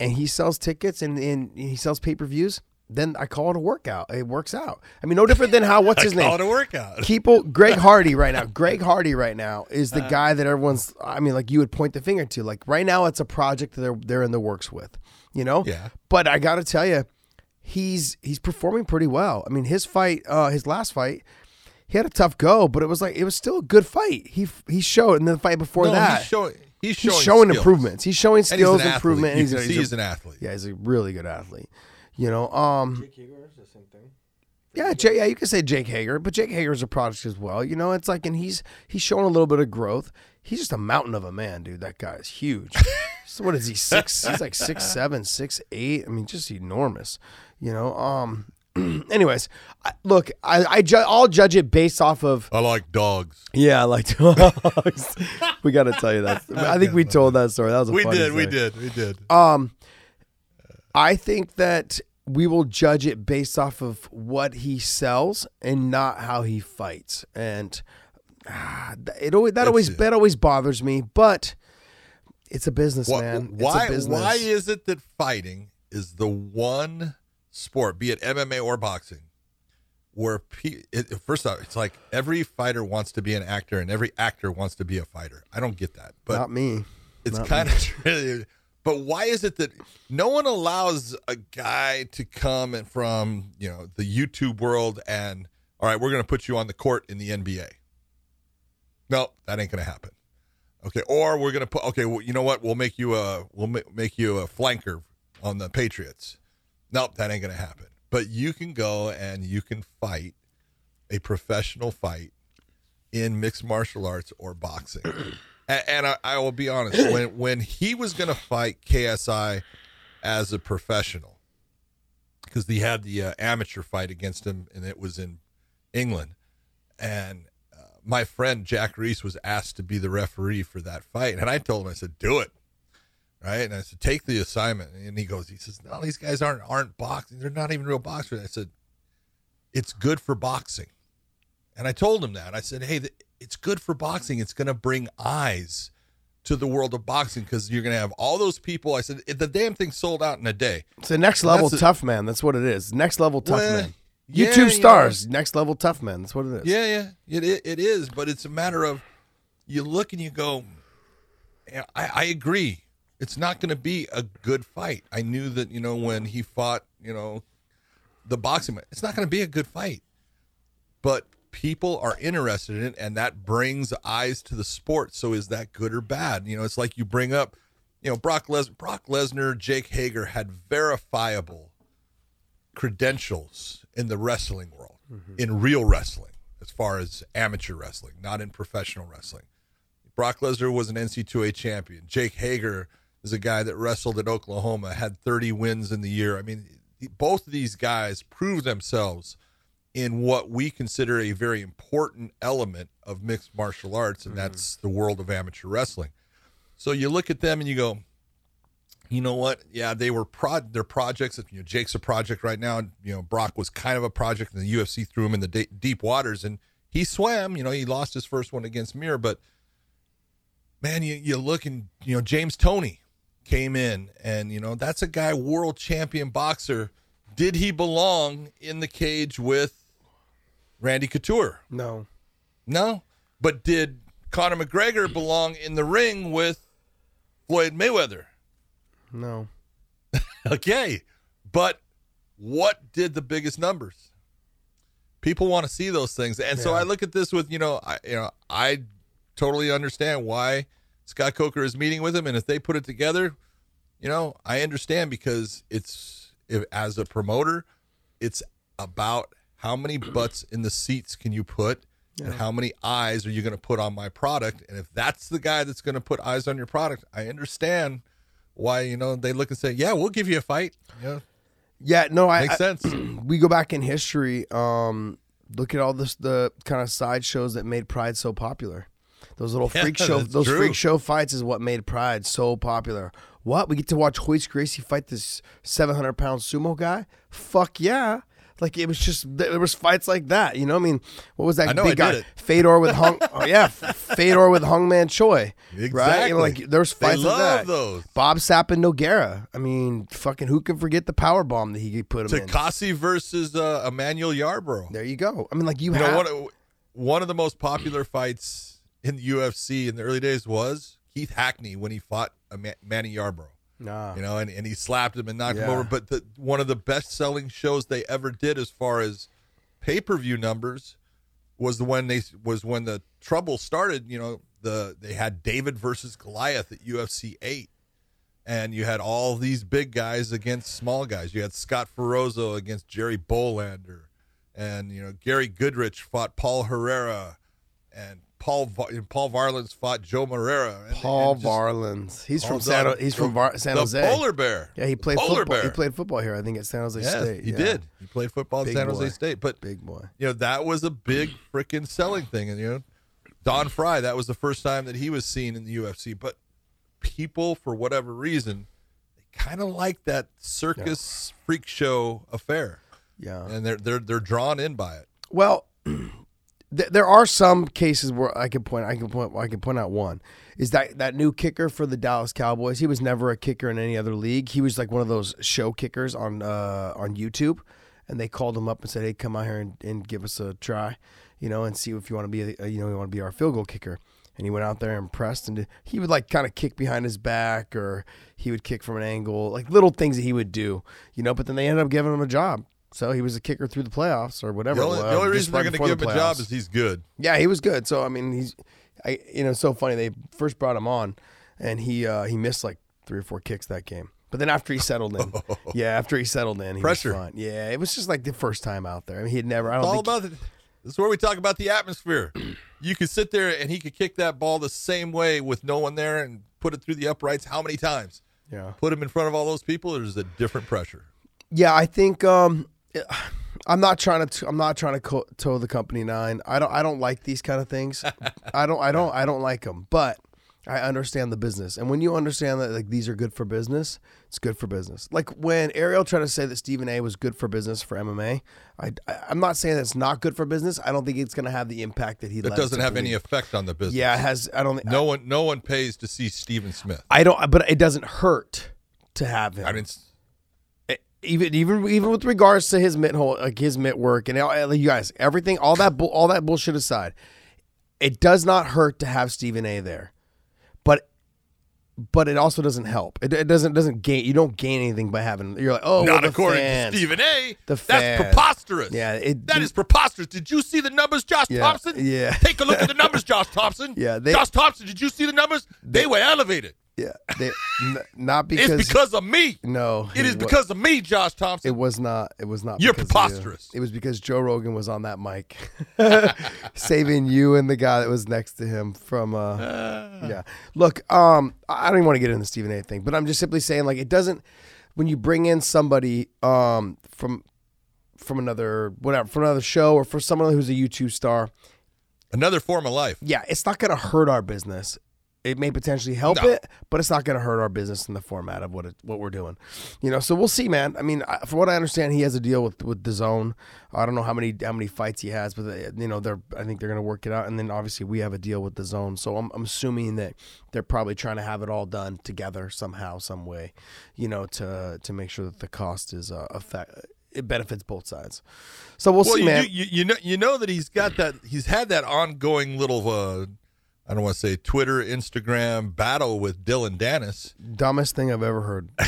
and he sells tickets and, and he sells pay per views. Then I call it a workout. It works out. I mean, no different than how what's his Call name? it a workout. People, Greg Hardy right now. Greg Hardy right now is the guy that everyone's. I mean, like you would point the finger to. Like right now, it's a project that they're they're in the works with. You know. Yeah. But I got to tell you, he's he's performing pretty well. I mean, his fight, uh, his last fight, he had a tough go, but it was like it was still a good fight. He he showed, and then the fight before No, that, he's showing. He's he's showing, showing, skills. improvements. He's showing And he's skills an athlete. improvement. You and can he's, see he's he's a, an athlete. yeah, he's a really good athlete. You know, um, Jake Hager is the same thing. yeah, Jay, yeah, you can say Jake Hager, but Jake Hager is a product as well. You know, it's like, and he's he's showing a little bit of growth. He's just a mountain of a man, dude. That guy is huge. so what is he? Six? He's like six seven, six eight. I mean, just enormous. You know. Um. anyways, I, look, I, I ju- I'll judge it based off of I like dogs. yeah, I like dogs. we got to tell you that. I think we told that story. That was a We funny did. We story. did. We did. Um, I think that we will judge it based off of what he sells and not how he fights. And ah, it always that always it. that always bothers me. But it's a business, man. Why? it's a business. Why is it that fighting is the one sport, be it MMA or boxing, where pe- it, first off, it's like every fighter wants to be an actor and every actor wants to be a fighter. I don't get that, but not me? it's not kind of true. But why is it that no one allows a guy to come and from you know the YouTube world and all right, we're going to put you on the court in the NBA? No, that ain't going to happen. Okay, or we're going to put okay, well, you know what? We'll make you a we'll ma- make you a flanker on the Patriots. Nope, that ain't going to happen. But you can go and you can fight a professional fight in mixed martial arts or boxing. and and I, I will be honest, when when he was going to fight KSI as a professional, because he had the uh, amateur fight against him, and it was in England, and uh, my friend Jack Reese was asked to be the referee for that fight, and I told him, I said, "Do it." Right, and I said, "Take the assignment." And he goes, "He says, no, these guys aren't aren't boxing. They're not even real boxers." I said, "It's good for boxing." And I told him that. I said, hey, th- it's good for boxing. It's going to bring eyes to the world of boxing because you're going to have all those people. I said, the damn thing sold out in a day. It's the next level a- tough man. That's what it is. Next level tough Well, man. yeah, YouTube you know. stars. Next level tough man. That's what it is. Yeah, yeah, it, it, it is. But it's a matter of you look and you go, I, I agree. It's not going to be a good fight. I knew that, you know, when he fought, you know, the boxing, match, it's not going to be a good fight. But people are interested in it, and that brings eyes to the sport. So is that good or bad? You know, it's like you bring up, you know, Brock Les- Brock Lesnar, Jake Hager had verifiable credentials in the wrestling world, mm-hmm. in real wrestling, as far as amateur wrestling, not in professional wrestling. Brock Lesnar was an NC2A champion. Jake Hager is a guy that wrestled in Oklahoma, had 30 wins in the year. I mean, both of these guys prove themselves in what we consider a very important element of mixed martial arts, and mm-hmm. that's the world of amateur wrestling. So you look at them and you go, you know what? Yeah, they were pro. Their projects. You know, Jake's a project right now. You know, Brock was kind of a project, and the UFC threw him in the de- deep waters, and he swam. You know, he lost his first one against Mir, but man, you you look and you know James Toney came in, and you know that's a guy, world champion boxer. Did he belong in the cage with Randy Couture? No. No, but did Conor McGregor belong in the ring with Floyd Mayweather? No. Okay. But what did the biggest numbers? People want to see those things. And so I look at this with, you know, I you know, I totally understand why Scott Coker is meeting with him and if they put it together, you know, I understand because it's if, as a promoter, it's about how many butts in the seats can you put and how many eyes are you going to put on my product and if that's the guy that's going to put eyes on your product, I understand why you know they look and say, "Yeah, we'll give you a fight." Yeah, Yeah, no, I, makes I- sense. we go back in history. Um, look at all this the kind of side shows that made Pride so popular. Those little Yeah, freak show, those true. freak show fights is what made Pride so popular. What we get to watch Royce Gracie fight this seven hundred pound sumo guy? Fuck yeah! Like it was just there was fights like that. You know, I mean, what was that I know, big guy? Fedor with Hung. oh yeah, Fedor with Hong Man Choi. Right? Exactly. You know, like there's They fights like love that. those. Bob Sapp and Nogueira. I mean, fucking who can forget the power bomb that he put him in? Takase versus uh, Emmanuel Yarbrough. There you go. I mean, like you, You have. know, one one of the most popular fights in the UFC in the early days was Keith Hackney when he fought a Ma- Manny Yarbrough. Nah. You know, and, and he slapped him and knocked him over. But the, one of the best selling shows they ever did, as far as pay per view numbers, was the when they was when the trouble started. You know, the they had David versus Goliath at UFC eight, and you had all these big guys against small guys. You had Scott Ferrozzo against Jerry Bohlander, and you know Gary Goodridge fought Paul Herrera, and Paul Paul Varelans fought Joe Moreira. And, Paul and just Varelans. He's from San. He's from Var- San the Jose. Polar bear. yeah, he played Polar football. He played football here, I think, at San Jose Yes, State. he Yeah. did. He played football at San boy. Jose State. But Big boy. you know that was a big freaking selling thing, and you know, Don Frye. That was the first time that he was seen in the UFC. But people, for whatever reason, they kind of like that circus freak show affair, Yeah. and they're they're they're drawn in by it. Well, th- there are some cases where I can point. I can point. I can point out one is that that new kicker for the Dallas Cowboys. He was never a kicker in any other league. He was like one of those show kickers on uh, on YouTube, and they called him up and said, "Hey, come out here and, and give us a try, you know, and see if you want to be, a, you know, you want to be our field goal kicker." And he went out there and pressed, and he would like kind of kick behind his back, or he would kick from an angle, like little things that he would do, you know. But then they ended up giving him a job. So he was a kicker through the playoffs or whatever. The only, the only reason they're right going to give him a job is he's good. Yeah, he was good. So I mean, he's, I you know, so funny. They first brought him on, and he uh, he missed like three or four kicks that game. But then after he settled in, yeah, after he settled in, he Pressure. was fine. Yeah, it was just like the first time out there. I mean, he had never. I don't It's all about the, this is where we talk about the atmosphere. You could sit there and he could kick that ball the same way with no one there and put it through the uprights how many times? yeah, Put him in front of all those people. There's a different pressure. yeah. I think um, I'm not trying to. I'm not trying to co- toe the company nine. I don't. I don't like these kind of things. I don't. I don't. I don't like them. But I understand the business, and when you understand that like these are good for business, it's good for business. Like when Ariel tried to say that Stephen A. was good for business for MMA, I, I am not saying that's not good for business. I don't think it's going to have the impact that he. That led doesn't have any effect on the business. Yeah, it has. I don't think. No one, no one pays to see Stephen Smith. I don't. But it doesn't hurt to have him. I mean, it's- even even even with regards to his mitt hole, like his mitt work and all, you guys, everything, all that bull, all that bullshit aside, it does not hurt to have Stephen A. there, but but it also doesn't help. It, it doesn't doesn't gain. You don't gain anything by having. You're like, oh, well, not the according fans. to Stephen A. The That's preposterous. Yeah, it- that is preposterous. Did you see the numbers, Josh Yeah, Thompson? yeah. Take a look at the numbers, Josh Thompson. Yeah, they- Josh Thompson. Did you see the numbers? They, were elevated. Yeah, they, n- not because It's because of me. no, It is wa- because of me, Josh Thompson. It was not. It was not. You're of you. preposterous. It was because Joe Rogan was on that mic, saving you and the guy that was next to him from. Uh, yeah. Look, um, I don't even want to get into the Stephen A. thing, but I'm just simply saying, like, it doesn't. When you bring in somebody um, from from another whatever from another show or for someone who's a YouTube star, Another form of life. yeah, it's not going to hurt our business. It may potentially help No. it, but it's not going to hurt our business in the format of what it, what we're doing. You know, so we'll see, man. I mean, I- from what I understand, he has a deal with with the zone. I don't know how many how many fights he has, but they, you know, they're I think they're going to work it out. And then obviously we have a deal with the zone, so I'm, I'm assuming that they're probably trying to have it all done together somehow, some way. You know, to to make sure that the cost is uh, effect it benefits both sides. So we'll, Well, see, you, man. you you know you know that he's got that he's had that ongoing little uh, I don't want to say Twitter Instagram battle with Dillon Danis. dumbest thing I've ever heard.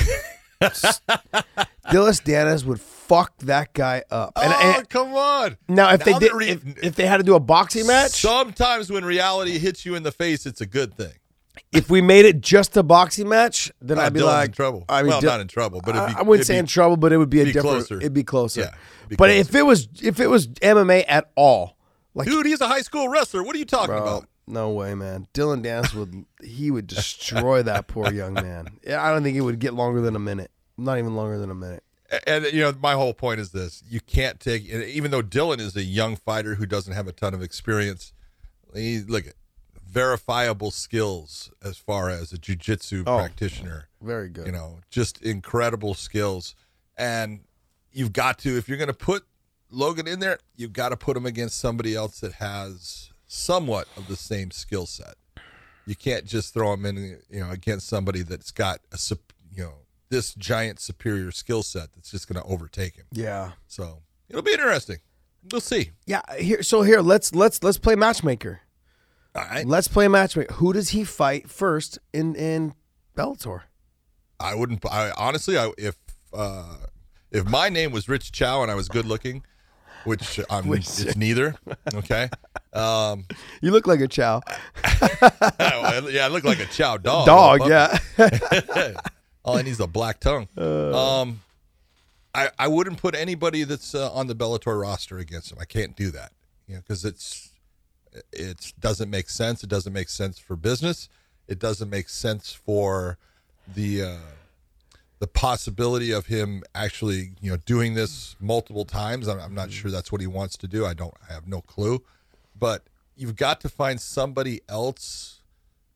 Dillon Danis would fuck that guy up. And, oh, and- come on! now, if Now they did, re- if, if they had to do a boxing match, Sometimes when reality hits you in the face, it's a good thing. if we made it just a boxing match, then I'd be Dillon's like, in trouble. I mean, well, Dil- not in trouble, but it'd be, I, I wouldn't say be- in trouble, but it would be a be different. closer. It'd be closer. Yeah, be but closer. if it was if it was MMA at all, like Dude, he's a high school wrestler. What are you talking Bro, about? No way, man. Dillon Danis would he would destroy that poor young man. Yeah, I don't think it would get longer than a minute. Not even longer than a minute. And you know, my whole point is this: you can't take, even though Dylan is a young fighter who doesn't have a ton of experience. He look at verifiable skills as far as a jujitsu Oh. practitioner. Very good. You know, just incredible skills, and you've got to if you're going to put Logan in there, you've got to put him against somebody else that has somewhat of the same skill set. You can't just throw him in, you know, against somebody that's got a, you know, this giant superior skill set that's just going to overtake him. Yeah. So it'll be interesting. We'll see. Yeah. Here. So here, let's let's let's play matchmaker. All right. Let's play matchmaker. Who does he fight first in in Bellator? I wouldn't. I honestly, I if uh, if my name was Rich Chou and I was good looking, which I'm, Which- it's neither. Okay. Um, You look like a chow yeah, I look like a Chow dog. dog. Yeah. All I need is a black tongue. um, I I wouldn't put anybody that's uh, on the Bellator roster against him. I can't do that. You know, because it's it doesn't make sense. It doesn't make sense for business. It doesn't make sense for the uh, the possibility of him actually you know doing this multiple times. I'm, I'm not sure that's what he wants to do. I don't. I have no clue. But you've got to find somebody else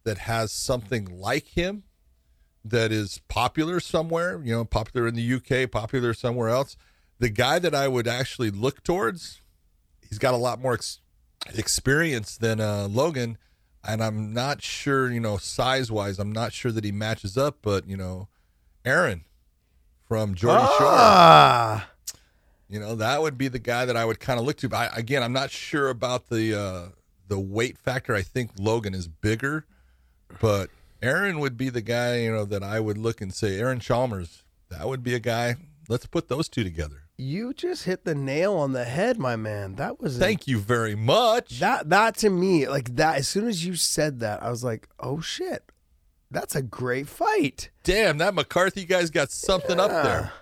that has something like him that is popular somewhere, you know, popular in the UK, popular somewhere else. The guy that I would actually look towards, he's got a lot more ex- experience than uh, Logan, and I'm not sure, you know, size wise, I'm not sure that he matches up, but you know, Aaron from Shore. Ah. You know, that would be the guy that I would kind of look to. But I, again, I'm not sure about the uh, the weight factor. I think Logan is bigger, but Aaron would be the guy you know that I would look and say Aaron Chalmers. That would be a guy. Let's put those two together. You just hit the nail on the head, my man. That was a- Thank you very much. that that to me like that. As soon as you said that, I was like, oh shit, that's a great fight. Damn, that McCarthy guy's got something up there.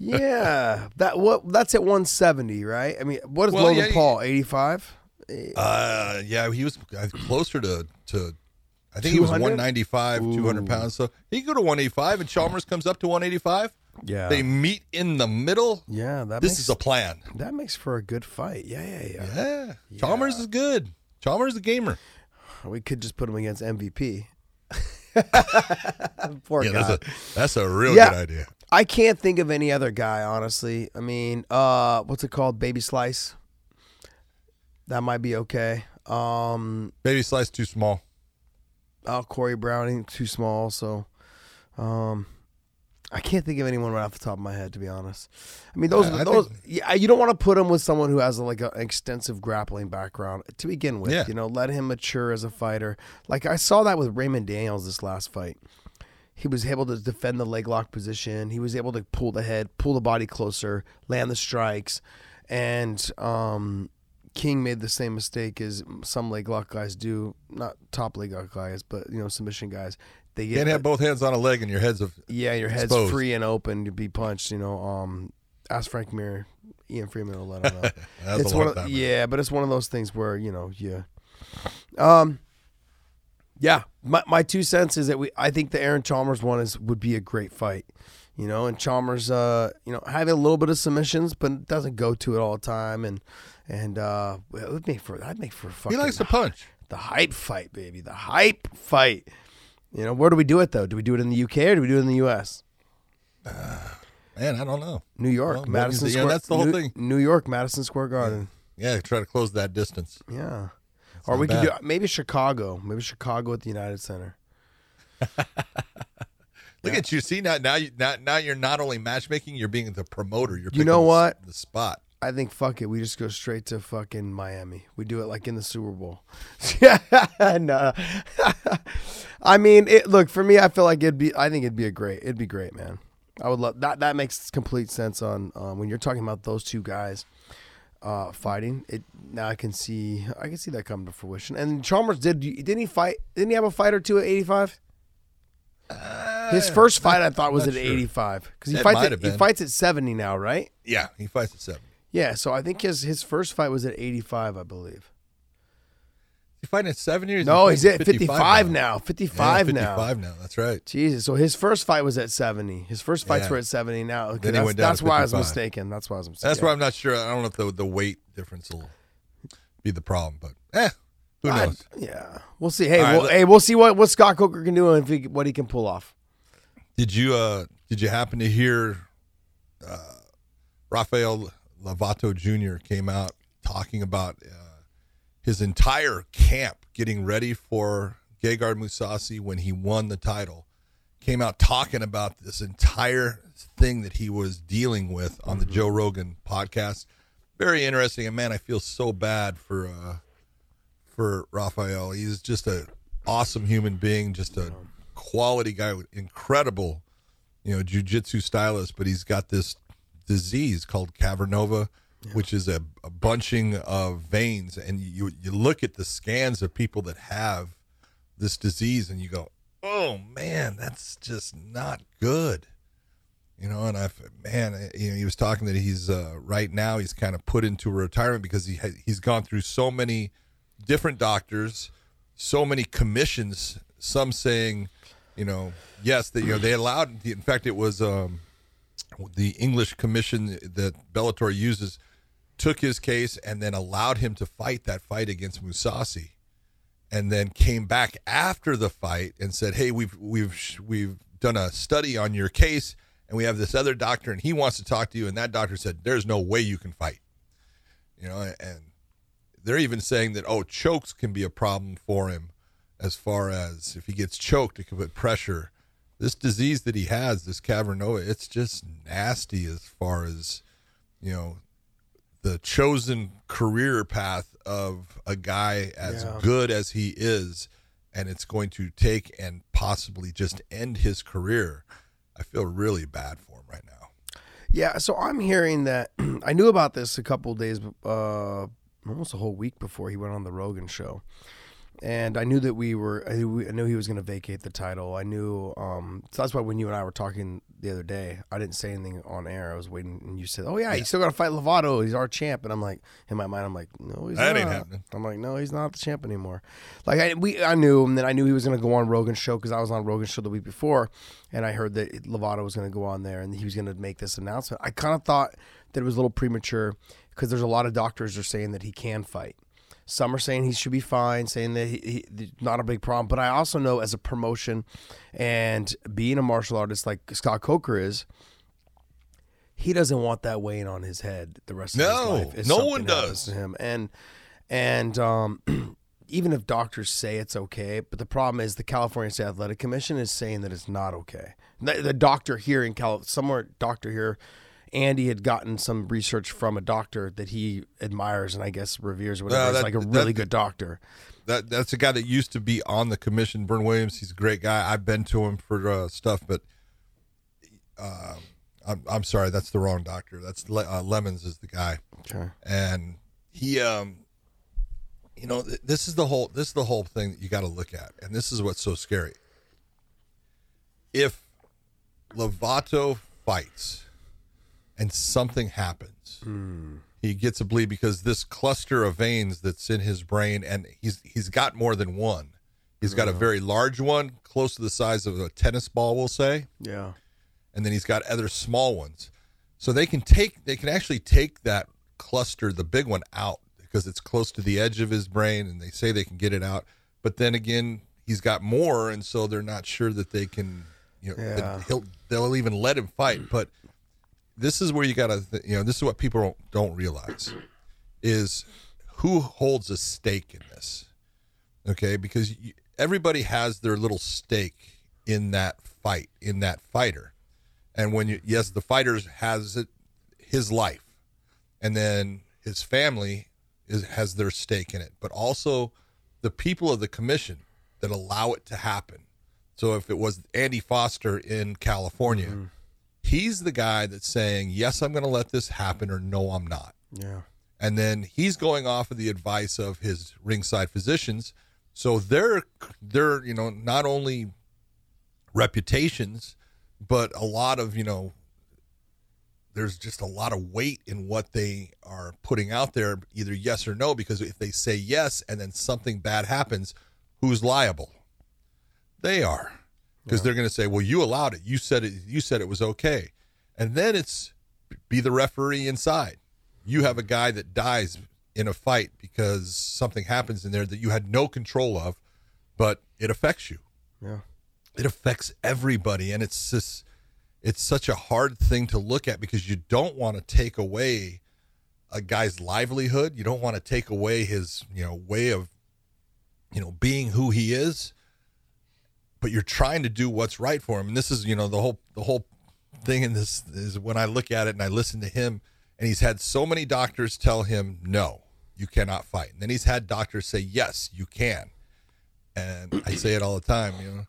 Yeah, that what that's at 170, right? I mean, what is Well, Logan yeah, Paul? 85. Uh, yeah, he was uh, closer to to. I think he was 200? 195, 200 pounds. So he could go to 185, and Chalmers comes up to 185. Yeah, They meet in the middle. yeah. That This makes, is a plan. that makes for a good fight. Yeah, yeah, yeah. Yeah. Chalmers is good. Chalmers is a gamer. We could just put him against MVP. Poor Yeah, guy. that's a that's a real Yeah. good idea. I can't think of any other guy, honestly. I mean, uh, what's it called? Baby Slice. That might be okay. Um, Baby slice too small. oh, Corey Browning, too small. So, um, I can't think of anyone right off the top of my head, to be honest. I mean, those, I those, think- yeah, you don't want to put him with someone who has like an extensive grappling background to begin with. Yeah. You know, let him mature as a fighter. Like I saw that with Raymond Daniels this last fight. He was able to defend the leg lock position. He was able to pull the head, pull the body closer, land the strikes, and um, King made the same mistake as some leg lock guys do. Not top leg lock guys, but you know submission guys. They get Can't have both hands on a leg and your head's of yeah, your head's exposed. free and open to be punched. You know, um, ask Frank Mir, Ian Freeman will let him know. It's a one of, time. yeah, but it's one of those things where you know, yeah, um, yeah. My my two cents is that we I think the Aaron Chalmers one is would be a great fight. You know, and Chalmers, uh, you know, having a little bit of submissions, but doesn't go to it all the time, and and uh, it would make for I'd make for a He likes to punch. the hype fight, baby, the hype fight. You know, where do we do it though? Do we do it in the UK or do we do it in the US? Uh, man, I don't know. New York, Well, Madison yeah, Square. that's the whole New, thing. New York, Madison Square Garden. Yeah, try to close that distance. Yeah. Or not we could do maybe Chicago. Maybe Chicago at the United Center. Look at you. See now, now you now, now you're not only matchmaking, you're being the promoter. You're You know what? the spot. I think fuck it. We just go straight to fucking Miami. We do it like in the Super Bowl. no. I mean, it, look for me. I feel like it'd be. I think it'd be a great. It'd be great, man. I would love that. That makes complete sense on um, when you're talking about those two guys uh, fighting. It now I can see. I can see that come to fruition. And Chalmers did. Didn't he fight? Didn't he have a fight or two at 85? His first fight, I thought, was at sure. 85 because he fights. At, he fights at 70 now, right? Yeah, he fights at seven. Yeah, so I think his his first fight was at 85, I believe. He fighting at seven years. No, he's at 55 now. 55 yeah, now. 55 now. That's right. Jesus. So his first fight was at 70. His first fights Yeah. were at 70 now. Then he that's, that's why I was mistaken. That's why I was mistaken. That's why I'm not sure. I don't know if the the weight difference will be the problem, but eh, who I- knows? yeah. We'll see. Hey, All right, we'll, let- hey, we'll see what, what Scott Coker can do and if he, what he can pull off. Did you uh did you happen to hear uh Rafael Lovato Jr. came out talking about uh, his entire camp getting ready for Gegard Mousasi when he won the title. Came out talking about this entire thing that he was dealing with on the Mm-hmm. Joe Rogan podcast. Very interesting, and man, I feel so bad for uh, for Raphael. He's just a awesome human being, just a quality guy incredible, you know, jujitsu stylist. But he's got this disease called cavernoma, which is a, a bunching of veins, and you you look at the scans of people that have this disease, and you go, "Oh man, that's just not good." You know, and I, man, you know, he was talking that he's uh, right now he's kind of put into retirement because he ha- he's gone through so many different doctors, so many commissions. Some saying, you know, yes, that you know they allowed. In fact, it was um, the English commission that Bellator uses took his case and then allowed him to fight that fight against Mousasi, and then came back after the fight and said, "Hey, we've we've we've done a study on your case." And we have this other doctor, and he wants to talk to you. And that doctor said, "There's no way you can fight." You know, and they're even saying that oh chokes can be a problem for him as far as if he gets choked it could put pressure this disease that he has this cavernoma it's just nasty as far as you know the chosen career path of a guy as Yeah. good as he is and it's going to take and possibly just end his career. I feel really bad for him right now. Yeah, so I'm hearing that I knew about this a couple of days, uh, almost a whole week before he went on the Rogan show, and I knew that we were. I knew, he was going to vacate the title. I knew. Um, so that's why when you and I were talking the other day, I didn't say anything on air. I was waiting, and you said, "Oh yeah, he's still got to fight Lovato. He's our champ." And I'm like, in my mind, I'm like, "No, he's That not." ain't happening. I'm like, "No, he's not the champ anymore." Like I we I knew, and then I knew he was going to go on Rogan's show because I was on Rogan's show the week before, and I heard that Lovato was going to go on there and he was going to make this announcement. I kind of thought that it was a little premature because there's a lot of doctors are saying that he can fight. Some are saying he should be fine, saying that he, he not a big problem. But I also know as a promotion and being a martial artist like Scott Coker is, he doesn't want that weighing on his head the rest of No, his life. if no one does. to him. And and um, even if doctors say it's okay, but the problem is the California State Athletic Commission is saying that it's not okay. The, the doctor here in Cal, somewhere doctor here, Andy had gotten some research from a doctor that he admires and I guess reveres, or whatever. It's that- like a that- really good doctor. that that's a guy that used to be on the commission. Vern Williams, he's a great guy. I've been to him for uh, stuff, but uh, I'm I'm sorry, that's the wrong doctor. That's Le- uh, Lemons is the guy, Okay. and he um, you know, th- this is the whole this is the whole thing that you got to look at, and this is what's so scary. If Lovato fights and something happens. Hmm. He gets a bleed because this cluster of veins that's in his brain and he's he's got more than one. He's got a very large one close to the size of a tennis ball we'll say. Yeah. and then he's got other small ones. So they can take they can actually take that cluster the big one out because it's close to the edge of his brain and they say they can get it out. But then again he's got more and so they're not sure that they can you know Yeah. he'll they'll even let him fight. But this is where you gotta th- you know this is what people don't, don't realize is who holds a stake in this okay? Because you, everybody has their little stake in that fight in that fighter. And when you yes the fighter has it his life and then his family is, has their stake in it. But also the people of the commission that allow it to happen. So if it was andy foster in california mm-hmm. He's the guy that's saying yes i'm going to let this happen or no i'm not. Yeah. and then he's going off of the advice of his ringside physicians. So they're they're you know not only reputations but a lot of you know there's just a lot of weight in what they are putting out there either yes or no because if they say yes and then something bad happens who's liable? They are because they're going to say well you allowed it you said it you said it was okay and then it's be the referee inside you have a guy that dies in a fight because something happens in there that you had no control of but it affects you Yeah. it affects everybody and it's just it's such a hard thing to look at because you don't want to take away a guy's livelihood. You don't want to take away his, you know, way of, you know, being who he is. But you're trying to do what's right for him. And this is, you know, the whole the whole thing in this is when I look at it and I listen to him, and he's had so many doctors tell him no, you cannot fight. And then he's had doctors say yes, you can. And I say it all the time, you know,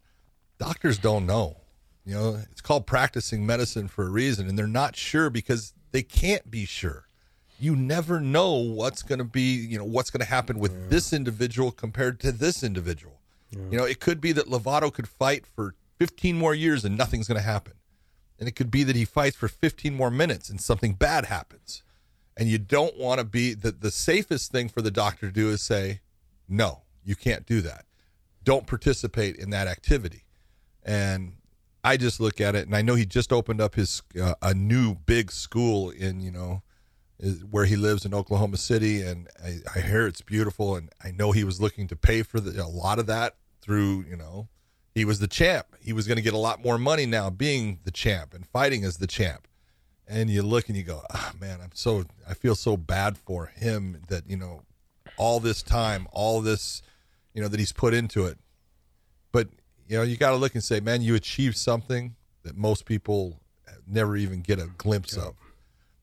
doctors don't know. You know, it's called practicing medicine for a reason, and they're not sure because they can't be sure. You never know what's going to be, you know, what's going to happen with yeah. this individual compared to this individual. Yeah. You know, it could be that Lovato could fight for 15 more years and nothing's going to happen. And it could be that he fights for 15 more minutes and something bad happens. And you don't want to be the, the safest thing for the doctor to do is say, no, you can't do that. Don't participate in that activity. And I just look at it, and I know he just opened up his uh, a new big school in you know where he lives in Oklahoma City, and I, I, hear it's beautiful, and I know he was looking to pay for the, a lot of that through you know he was the champ. He was going to get a lot more money now being the champ and fighting as the champ. And you look and you go, oh, man, I'm so I feel so bad for him that you know all this time, all this you know that he's put into it. But you know, you got to look and say, man, you achieved something that most people never even get a glimpse yeah. of.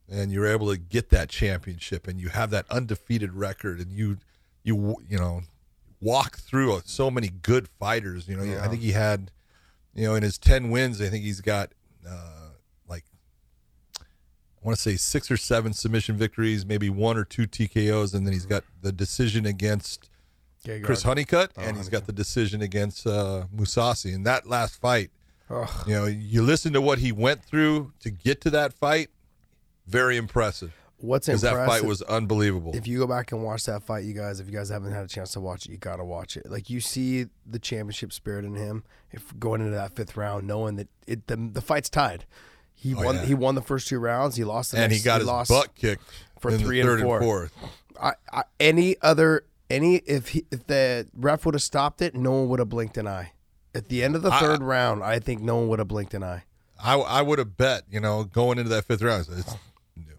And you're able to get that championship and you have that undefeated record and you, you, you know, walk through so many good fighters. You know, yeah. I think he had, you know, in his 10 wins, I think he's got, uh, like, I want to say six or seven submission victories, maybe one or two TKOs, and then he's got the decision against Chris Honeycutt, oh, and he's got the decision against uh, Mousasi. In that last fight, you know, you listen to what he went through to get to that fight. Very impressive. What's impressive? Because that fight was unbelievable. If you go back and watch that fight, you guys, if you guys haven't had a chance to watch it, you got to watch it. Like you see the championship spirit in him. If going into that fifth round, knowing that it the, the fight's tied. He oh, won. Yeah. He won the first two rounds. He lost the and next, he got he his butt kicked for three and four. And fourth. I, I, any other any if he, if the ref would have stopped it, no one would have blinked an eye. At the end of the third I, round, I think no one would have blinked an eye. I I would have bet you know going into that fifth round, it's,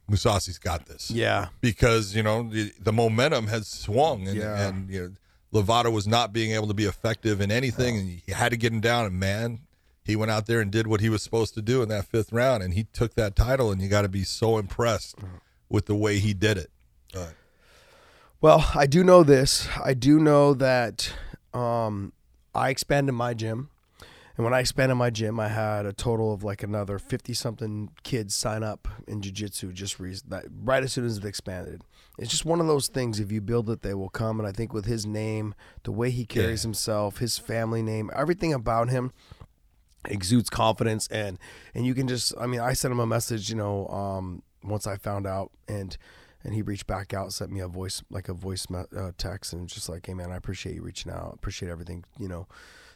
Mousasi's got this. Yeah, because you know the, the momentum has swung, and, yeah. and you know Lovato was not being able to be effective in anything, oh. and he had to get him down. And man, he went out there and did what he was supposed to do in that fifth round, and he took that title. And you got to be so impressed with the way he did it. But, well, I do know this. I do know that um, I expanded my gym. And when I expanded my gym, I had a total of like another 50 something kids sign up in jiu jitsu just re- that, right as soon as it expanded. It's just one of those things. If you build it, they will come. And I think with his name, the way he carries yeah. himself, his family name, everything about him exudes confidence. And, and you can just, I mean, I sent him a message, you know, um, once I found out. And, and he reached back out, sent me a voice like a voice uh, text, and just like, "Hey man, I appreciate you reaching out. Appreciate everything you know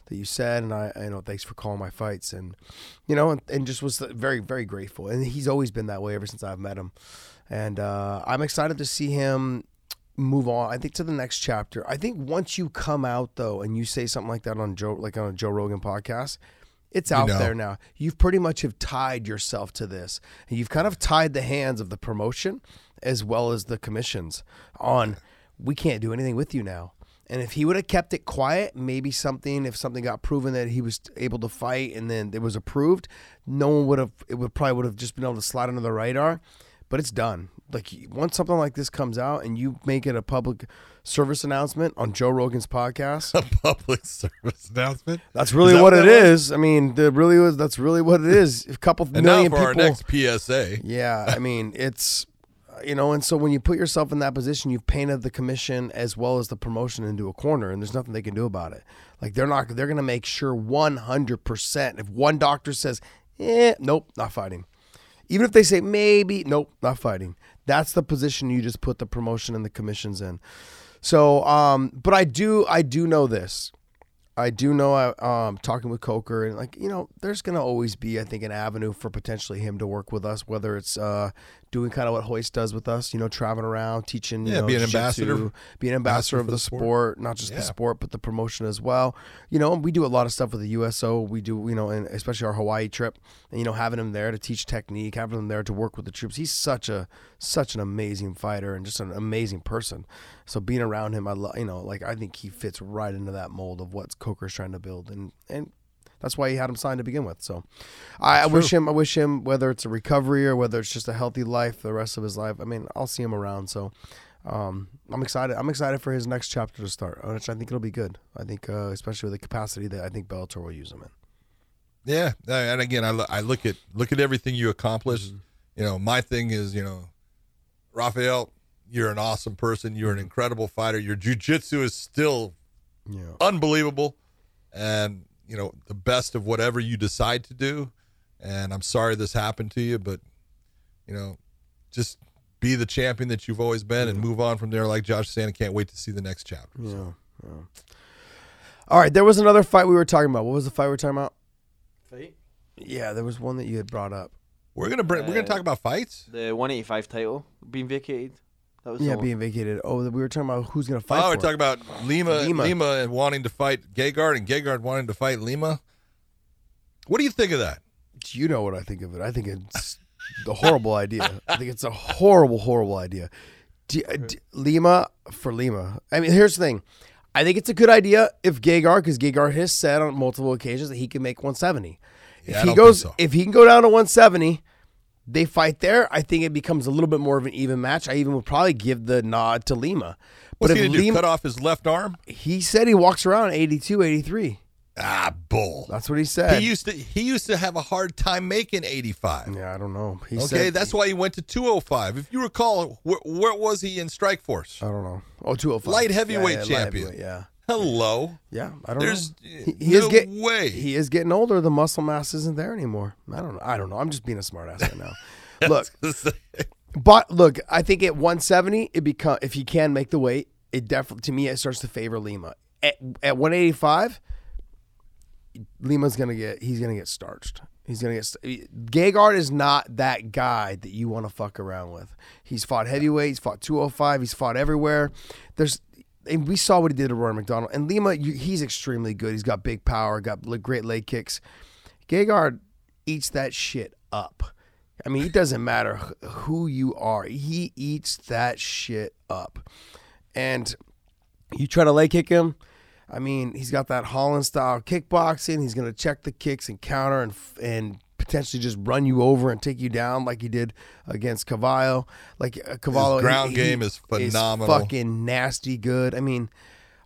that you said, and I, you know thanks for calling my fights, and you know, and, and just was very very grateful. And he's always been that way ever since I've met him, and uh, I'm excited to see him move on. I think to the next chapter. I think once you come out though, and you say something like that on Joe, like on a Joe Rogan podcast, it's out you know. there now. You've pretty much have tied yourself to this. And you've kind of tied the hands of the promotion as well as the commissions on we can't do anything with you now. And if he would have kept it quiet, maybe something, if something got proven that he was able to fight and then it was approved, no one would have, it would probably would have just been able to slide under the radar. But it's done. Like once something like this comes out and you make it a public service announcement on Joe Rogan's podcast, a public service announcement. That's really that what, what it is. I mean, the really was. That's really what it is. A couple and million now for people. our next PSA. Yeah, I mean, it's you know, and so when you put yourself in that position, you've painted the commission as well as the promotion into a corner, and there's nothing they can do about it. Like they're not, they're going to make sure 100%. If one doctor says, eh, nope, not fighting. Even if they say maybe, nope, not fighting. That's the position you just put the promotion and the commissions in. So, um, but I do, I do know this. I do know I um talking with Coker and like you know there's gonna always be I think an avenue for potentially him to work with us whether it's uh doing kind of what Royce does with us you know traveling around teaching you Yeah, know, be an ambassador- be an ambassador of the the sport. sport. not just Yeah. the sport but the promotion as well you know we do a lot of stuff with the USO we do you know and especially our Hawaii trip and you know having him there to teach technique having him there to work with the troops he's such a such an amazing fighter and just an amazing person so being around him I love you know like I think he fits right into that mold of what Coker's trying to build and and that's why he had him signed to begin with. So, I, I wish him. I wish him whether it's a recovery or whether it's just a healthy life the rest of his life. I mean, I'll see him around. So, um, I'm excited. I'm excited for his next chapter to start, which I think it'll be good. I think, uh, especially with the capacity that I think Bellator will use him in. Yeah, uh, and again, I, lo- I look at look at everything you accomplished. You know, my thing is, you know, Raphael, you're an awesome person. You're an incredible fighter. Your jujitsu is still Yeah. unbelievable, and you know the best of whatever you decide to do. And I'm sorry this happened to you, but you know, just be the champion that you've always been and move on from there. Like Josh saying, I can't wait to see the next chapter. Yeah. yeah. All right. There was another fight we were talking about. What was the fight we were talking about? Fight? Yeah, there was one that you had brought up. We're gonna bring, we're gonna Uh, talk about fights. The 185 title being vacated. That was Yeah, being vacated. Oh, we were talking about who's going to fight. Oh, we're for talking about Lima, Lima. Lima, and wanting to fight Gegard, and Gegard wanting to fight Lima. What do you think of that? You know what I think of it. I think it's a horrible idea. I think it's a horrible, horrible idea. D- D- Lima for Lima. I mean, here's the thing. I think it's a good idea if Gegard, because Gegard has said on multiple occasions that he can make 170. If Yeah, I he don't goes, think so. if he can go down to 170, they fight there. I think it becomes a little bit more of an even match. I even would probably give the nod to Lima. But What's he if? Lima, Cut off his left arm? he said he walks around 82, 83. Ah, bull. That's what he said. He used to he used to have a hard time making 85. yeah, I don't know. He Okay, said, that's why he went to 205. If you recall, where, where was he in Strikeforce? I don't know. Oh, 205. Light heavyweight Yeah, yeah, light champion. heavyweight, yeah. Hello. Yeah, I don't There's know. He, he no is get, way. He is getting older. The muscle mass isn't there anymore. I don't know. I don't know. I'm just being a smartass right now. look, but look, I think at 170, it become if he can make the weight, it definitely to me it starts to favor Lima. At, at 185, Lima's gonna get he's gonna get starched. He's gonna get st- Gegard is not that guy that you want to fuck around with. He's fought heavyweight. He's fought 205. He's fought everywhere. There's and we saw what he did to Rory MacDonald. And Lima, he's extremely good. He's got big power. Got great leg kicks. Gegard eats that shit up. I mean, it doesn't matter who you are. He eats that shit up. And you try to leg kick him. I mean, he's got that Holland style kickboxing. He's going to check the kicks and counter and and potentially just run you over and take you down like he did against Carvalho. Like uh, Carvalho, ground game is phenomenal. fucking nasty good. I mean,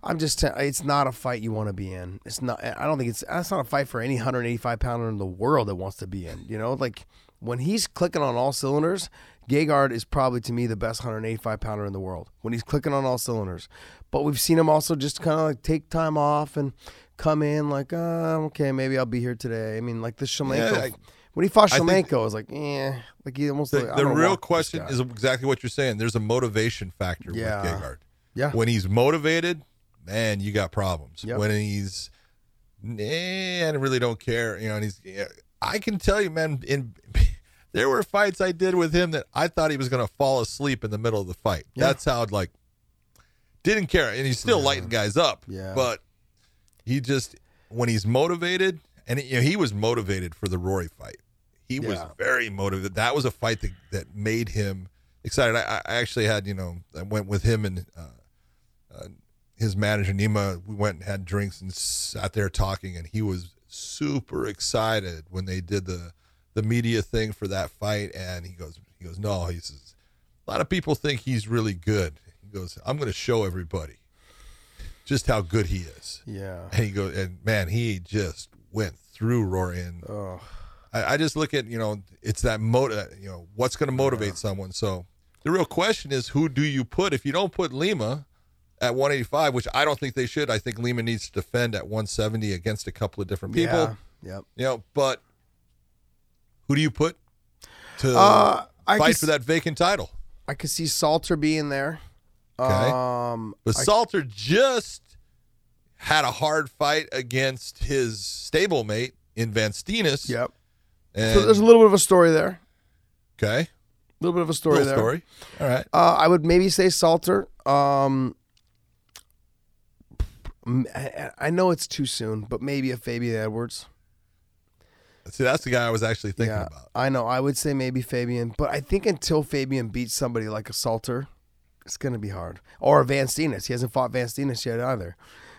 I'm just t- it's not a fight you want to be in. It's not. I don't think it's. That's not a fight for any 185 pounder in the world that wants to be in. You know, like when he's clicking on all cylinders, Gegard is probably to me the best 185 pounder in the world. When he's clicking on all cylinders, but we've seen him also just kind of like take time off and come in like, uh, okay, maybe I'll be here today. I mean, like the Shlemenko. Yeah, I- when he fought Shlemenko, I was like, eh, like he almost. The, I the real question is exactly what you're saying. There's a motivation factor Yeah. with Gegard. yeah, When he's motivated, man, you got problems. Yep. When he's, nah, I really don't care. You know, and he's. I can tell you, man. In there were fights I did with him that I thought he was going to fall asleep in the middle of the fight. Yeah. That's how like didn't care, and he's still lighting guys up. Yeah. but he just when he's motivated, and you know, he was motivated for the Rory fight. He was very motivated. That was a fight that, that made him excited. I, I actually had, you know, I went with him and uh, uh, his manager Nima. We went and had drinks and sat there talking, and he was super excited when they did the the media thing for that fight. And he goes, he goes, no, he says, a lot of people think he's really good. He goes, I'm going to show everybody just how good he is. yeah. And he goes, and man, he just went through Rory. And Oh. I, I just look at, you know, it's that motive, you know, what's going to motivate someone. So the real question is, who do you put? If you don't put Lima at 185, which I don't think they should, I think Lima needs to defend at 170 against a couple of different people. Yeah. Yep. You know, but who do you put to Uh, I fight could for that vacant title? I could see Salter being there. Okay. Um, But I- Salter just had a hard fight against his stablemate in Van Steenis. Yep. So there's a little bit of a story there. okay. A little bit of a story Little there. story. All right. Uh, I would maybe say Salter. Um, I, I know it's too soon, but maybe a Fabian Edwards. See, that's the guy I was actually thinking yeah, about. I know. I would say maybe Fabian, but I think until Fabian beats somebody like a Salter, it's gonna be hard. Or Van. He hasn't fought Van yet either.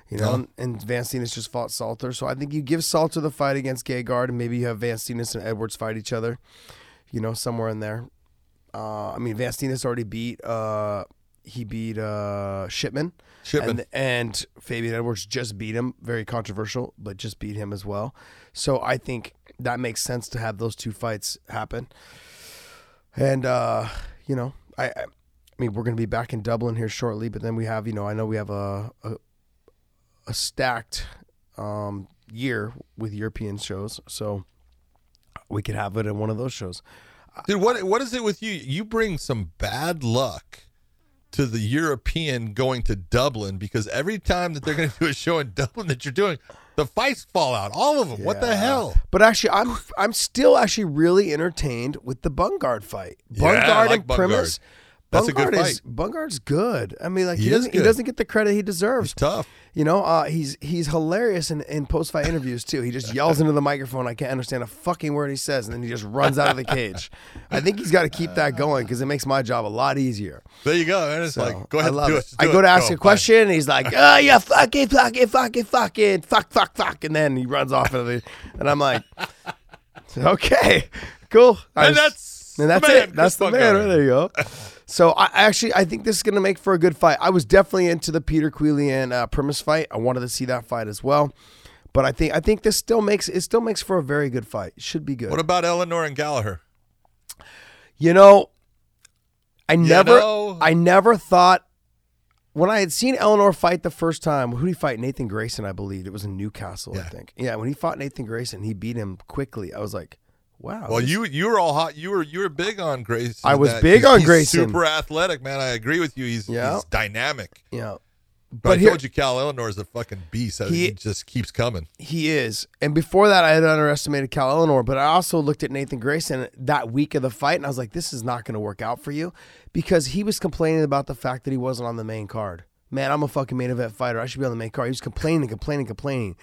You know, No. and Van just fought Salter. So I think you give Salter the fight against Gegard, and maybe you have Van and Edwards fight each other. You know, somewhere in there. Uh, I mean, Van already beat. Uh, he beat uh, Shipman. Shipman. And, and Fabian Edwards just beat him. Very controversial, but just beat him as well. So I think that makes sense to have those two fights happen. And uh, you know, I, I, mean, we're going to be back in Dublin here shortly, but then we have, you know, I know we have a a, a stacked um, year with European shows, so we could have it in one of those shows. Dude, what what is it with you? You bring some bad luck to the European going to Dublin because every time that they're going to do a show in Dublin that you're doing, the fights fall out. All of them. What the hell? But actually, I'm I'm still actually really entertained with the Bungard fight. Yeah, Bungard like and Primus. Bungard. That's a good Bungard is. Bungard's good. I mean, like he, He doesn't he doesn't get the credit he deserves. It's tough. You know, uh, he's he's hilarious in, in post fight interviews too. He just yells into the microphone. I can't understand a fucking word he says, and then he just runs out of the cage. I think he's got to keep that going because it makes my job a lot easier. There you go. And it's So, like, go I ahead love do it. it. I go it. to ask Go. a question, and he's like, "Oh, yeah, fucking, fucking, fucking, fucking, fuck, it, fuck, it, fuck," fuck, fuck, and then he runs off into the, and I'm like, "Okay, cool." I And was- that's and the that's man, it. That's Chris the man. Right there you go. So I actually I think this is gonna make for a good fight. I was definitely into the Peter Queally uh, Primus fight. I wanted to see that fight as well. But I think I think this still makes it still makes for a very good fight. It Should be good. What about Ellenor and Gallagher? You know, I never, know- I never thought when I had seen Ellenor fight the first time. Who did he fight? Nathan Grayson, I believe. It was in Newcastle, I think. Yeah, when he fought Nathan Grayson, he beat him quickly. I was like, wow. Well, you you were all hot. You were you were big on Grayson. I was big he's- on he's Grayson. Super athletic, man. I agree with you. He's, Yeah. he's dynamic. Yeah. But, but I here told you, Cal Ellenor is a fucking beast. He, He- just keeps coming. he is. And before that, I had underestimated Cal Ellenor, but I also looked at Nathan Grayson that week of the fight, and I was like, this is not going to work out for you because he was complaining about the fact that he wasn't on the main card. Man, I'm a fucking main event fighter. I should be on the main card. He was complaining, complaining, complaining.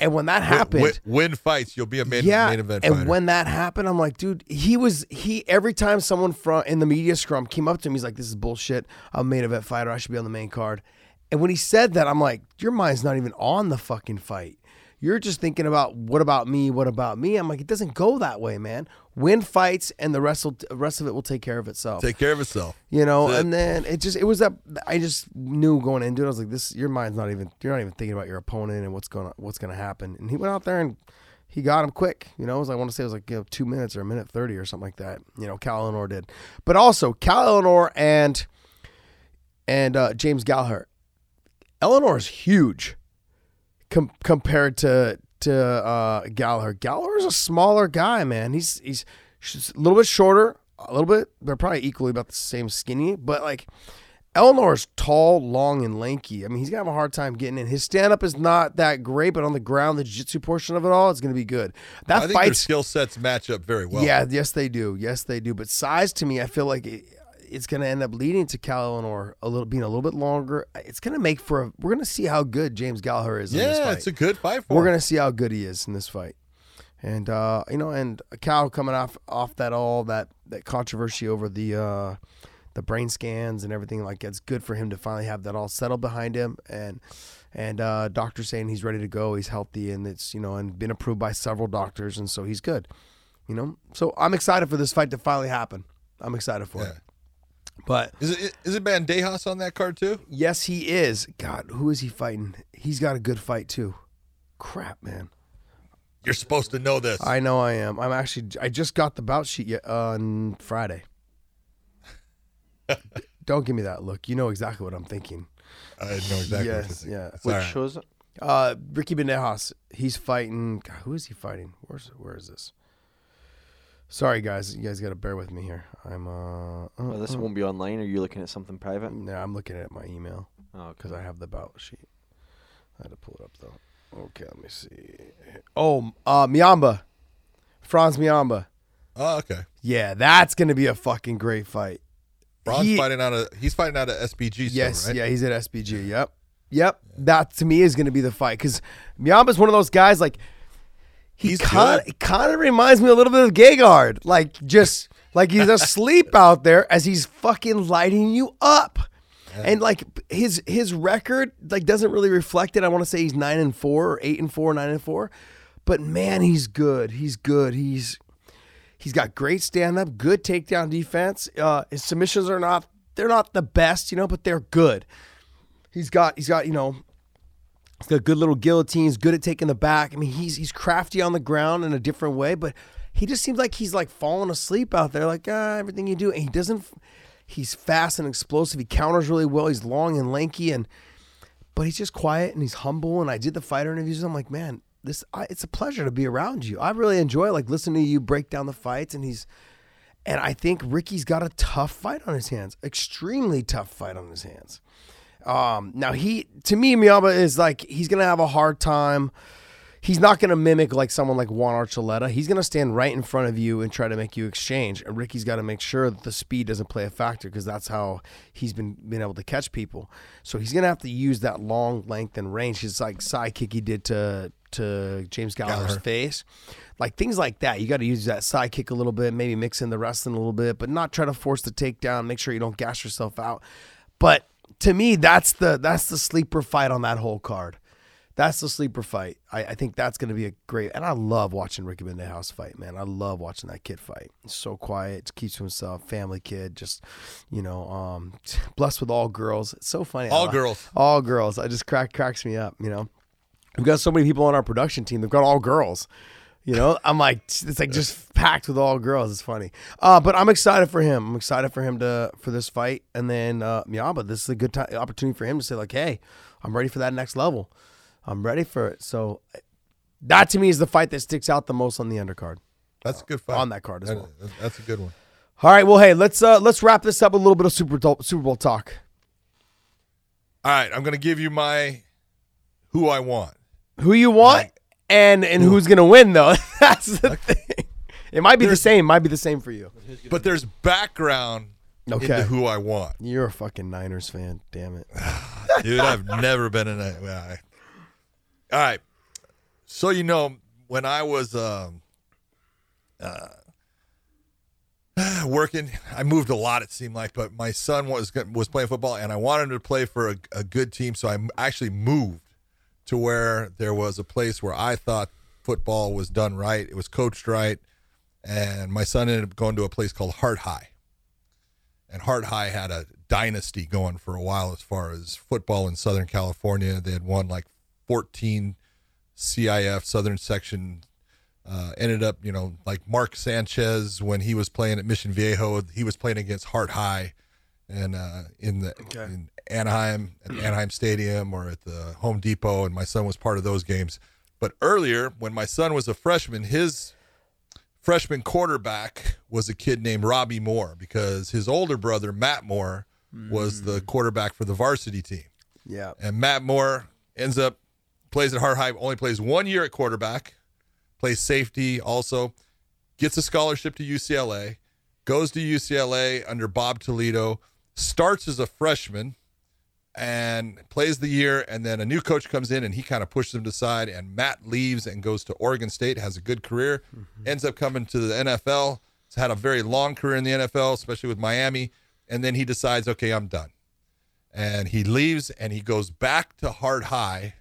And when that happened, Win, win fights, you'll be a main, yeah, main event and fighter. when that happened, I'm like, dude, he was he. Every time someone from in the media scrum came up to him, he's like, "This is bullshit. I'm a main event fighter. I should be on the main card." And when he said that, I'm like, your mind's not even on the fucking fight. You're just thinking about what about me? What about me? I'm like, it doesn't go that way, man. Win fights, and the rest will, rest of it will take care of itself. Take care of itself. You know, That's it. and then it just it was that I just knew going into it. I was like, this your mind's not even you're not even thinking about your opponent and what's going what's going to happen. And he went out there and he got him quick. You know, it was I want to say it was like you know, two minutes or a minute thirty or something like that. You know, Cal Ellenor did, but also Cal Ellenor and and uh, James Gallagher. Ellenor is huge com- compared to to uh, Gallagher. Gallagher is a smaller guy, man. He's he's a little bit shorter, a little bit. They're probably equally about the same skinny, but like Ellenor's tall, long, and lanky. I mean, he's gonna have a hard time getting in. His stand up is not that great, but on the ground, the jiu-jitsu portion of it all is gonna be good. That I think their skill sets match up very well. yeah, yes they do, yes they do. But size to me, I feel like it, it's gonna end up leading to Cal Ellenor a little being a little bit longer. It's gonna make for a. We're gonna see how good James Gallagher is in this yeah, fight. it's a good fight for We're gonna see how good he is in this fight. And uh, you know, and Cal coming off off that all that that controversy over the uh, the brain scans and everything like. It's good for him to finally have that all settled behind him and and uh, doctors saying he's ready to go, he's healthy, and it's you know and been approved by several doctors, and so he's good. You know, so I'm excited for this fight to finally happen. I'm excited for Yeah. it. But Is it is it Bandejas on that card too? yes, he is. God, who is he fighting? He's got a good fight too. Crap, man. You're supposed to know this. I know I am. I'm actually. I just got the bout sheet yet on Friday. Don't give me that look. You know exactly what I'm thinking. I know exactly. what you're yes, thinking. yeah. It's all Which shows it? Uh, Ricky Bandejas. He's fighting. God, who is he fighting? Where's where is this? Sorry, guys. You guys got to bear with me here. I'm. Uh, uh, Well, this uh, won't be online. Are you looking at something private? No, I'm looking at my email Oh, okay. because I have the bout sheet. I had to pull it up though. Okay, let me see. Oh, uh, Mlambo, Frans Mlambo. Oh, okay. Yeah, that's gonna be a fucking great fight. Ron's He- fighting out of he's fighting out of SBG. Still, Yes, right? yeah, he's at SBG. Yep, yep. That to me is going to be the fight because Mlambo's one of those guys like he He's kind kind of reminds me a little bit of Gegard, like just like he's asleep out there as he's fucking lighting you up. And like his his record like doesn't really reflect it. I want to say he's nine and four or eight and four, nine and four, but man, he's good. He's good. He's He's got great stand up, good takedown defense. Uh, his submissions are not they're not the best, you know, but they're good. He's got he's got you know he's got good little guillotines, good at taking the back. I mean, he's he's crafty on the ground in a different way, but he just seems like he's like falling asleep out there, like ah, everything you do, and he doesn't. He's fast and explosive. He counters really well. He's long and lanky, and but he's just quiet and he's humble. And I did the fighter interviews. I'm like, man, this I, it's a pleasure to be around you. I really enjoy like listening to you break down the fights. And he's and I think Ricky's got a tough fight on his hands, extremely tough fight on his hands. Um, now he to me Mlambo is like he's gonna have a hard time. He's not gonna mimic like someone like Juan Archuleta. He's gonna stand right in front of you and try to make you exchange. And Ricky's got to make sure that the speed doesn't play a factor because that's how he's been been able to catch people. So he's gonna have to use that long length and range. His like sidekick he did to to James Gallagher's Gallagher. face, like things like that. You got to use that sidekick a little bit, maybe mix in the wrestling a little bit, but not try to force the takedown. Make sure you don't gas yourself out. But to me, that's the that's the sleeper fight on that whole card. That's the sleeper fight. I, I think that's going to be a great. And I love watching Ricky House fight, man. I love watching that kid fight. He's so quiet, keeps to himself, family kid, just you know, um, blessed with all girls. It's so funny. All girls. all girls. I just crack cracks me up. You know, we've got so many people on our production team. They've got all girls. You know, I'm like, it's like just packed with all girls. It's funny. Uh, but I'm excited for him. I'm excited for him to for this fight. And then uh, Mlambo, this is a good time, opportunity for him to say like, hey, I'm ready for that next level. I'm ready for it. So that to me is the fight that sticks out the most on the undercard. That's a good fight On that card as That- well. That's a good one. All right. Well, hey, let's uh, let's wrap this up with a little bit of Super Bowl, Super Bowl talk. All right, I'm gonna give you my who I want. who you want and and who's gonna win though. That's the thing. It might be the same. Might be the same for you. But there's background Okay. into who I want. You're a fucking Niners fan. Damn it. Dude, I've never been in a. well, all right. So, you know, when I was um, uh, working, I moved a lot, it seemed like, but my son was was playing football and I wanted him to play for a, a good team. So I actually moved to where there was a place where I thought football was done right, it was coached right. And my son ended up going to a place called Hart High and Hart High had a dynasty going for a while as far as football in Southern California. They had won like 14 CIF Southern Section. Uh, ended up, you know, like Mark Sanchez when he was playing at Mission Viejo, he was playing against Hart High, and uh, in the in Anaheim at hmm. Anaheim Stadium or at the Home Depot, and my son was part of those games. But earlier, when my son was a freshman, his freshman quarterback was a kid named Robbie Moore because his older brother Matt Moore was the hmm. quarterback for the varsity team. Yeah. And Matt Moore ends up plays at Hart High, only plays one year at quarterback, plays safety also, gets a scholarship to UCLA, goes to UCLA under Bob Toledo, starts as a freshman and plays the year and then a new coach comes in and he kind of pushes him to side and Matt leaves and goes to Oregon State, has a good career, mm-hmm. ends up coming to the NFL, has had a very long career in the NFL, especially with Miami, and then he decides, okay, I'm done. And he leaves and he goes back to Hart High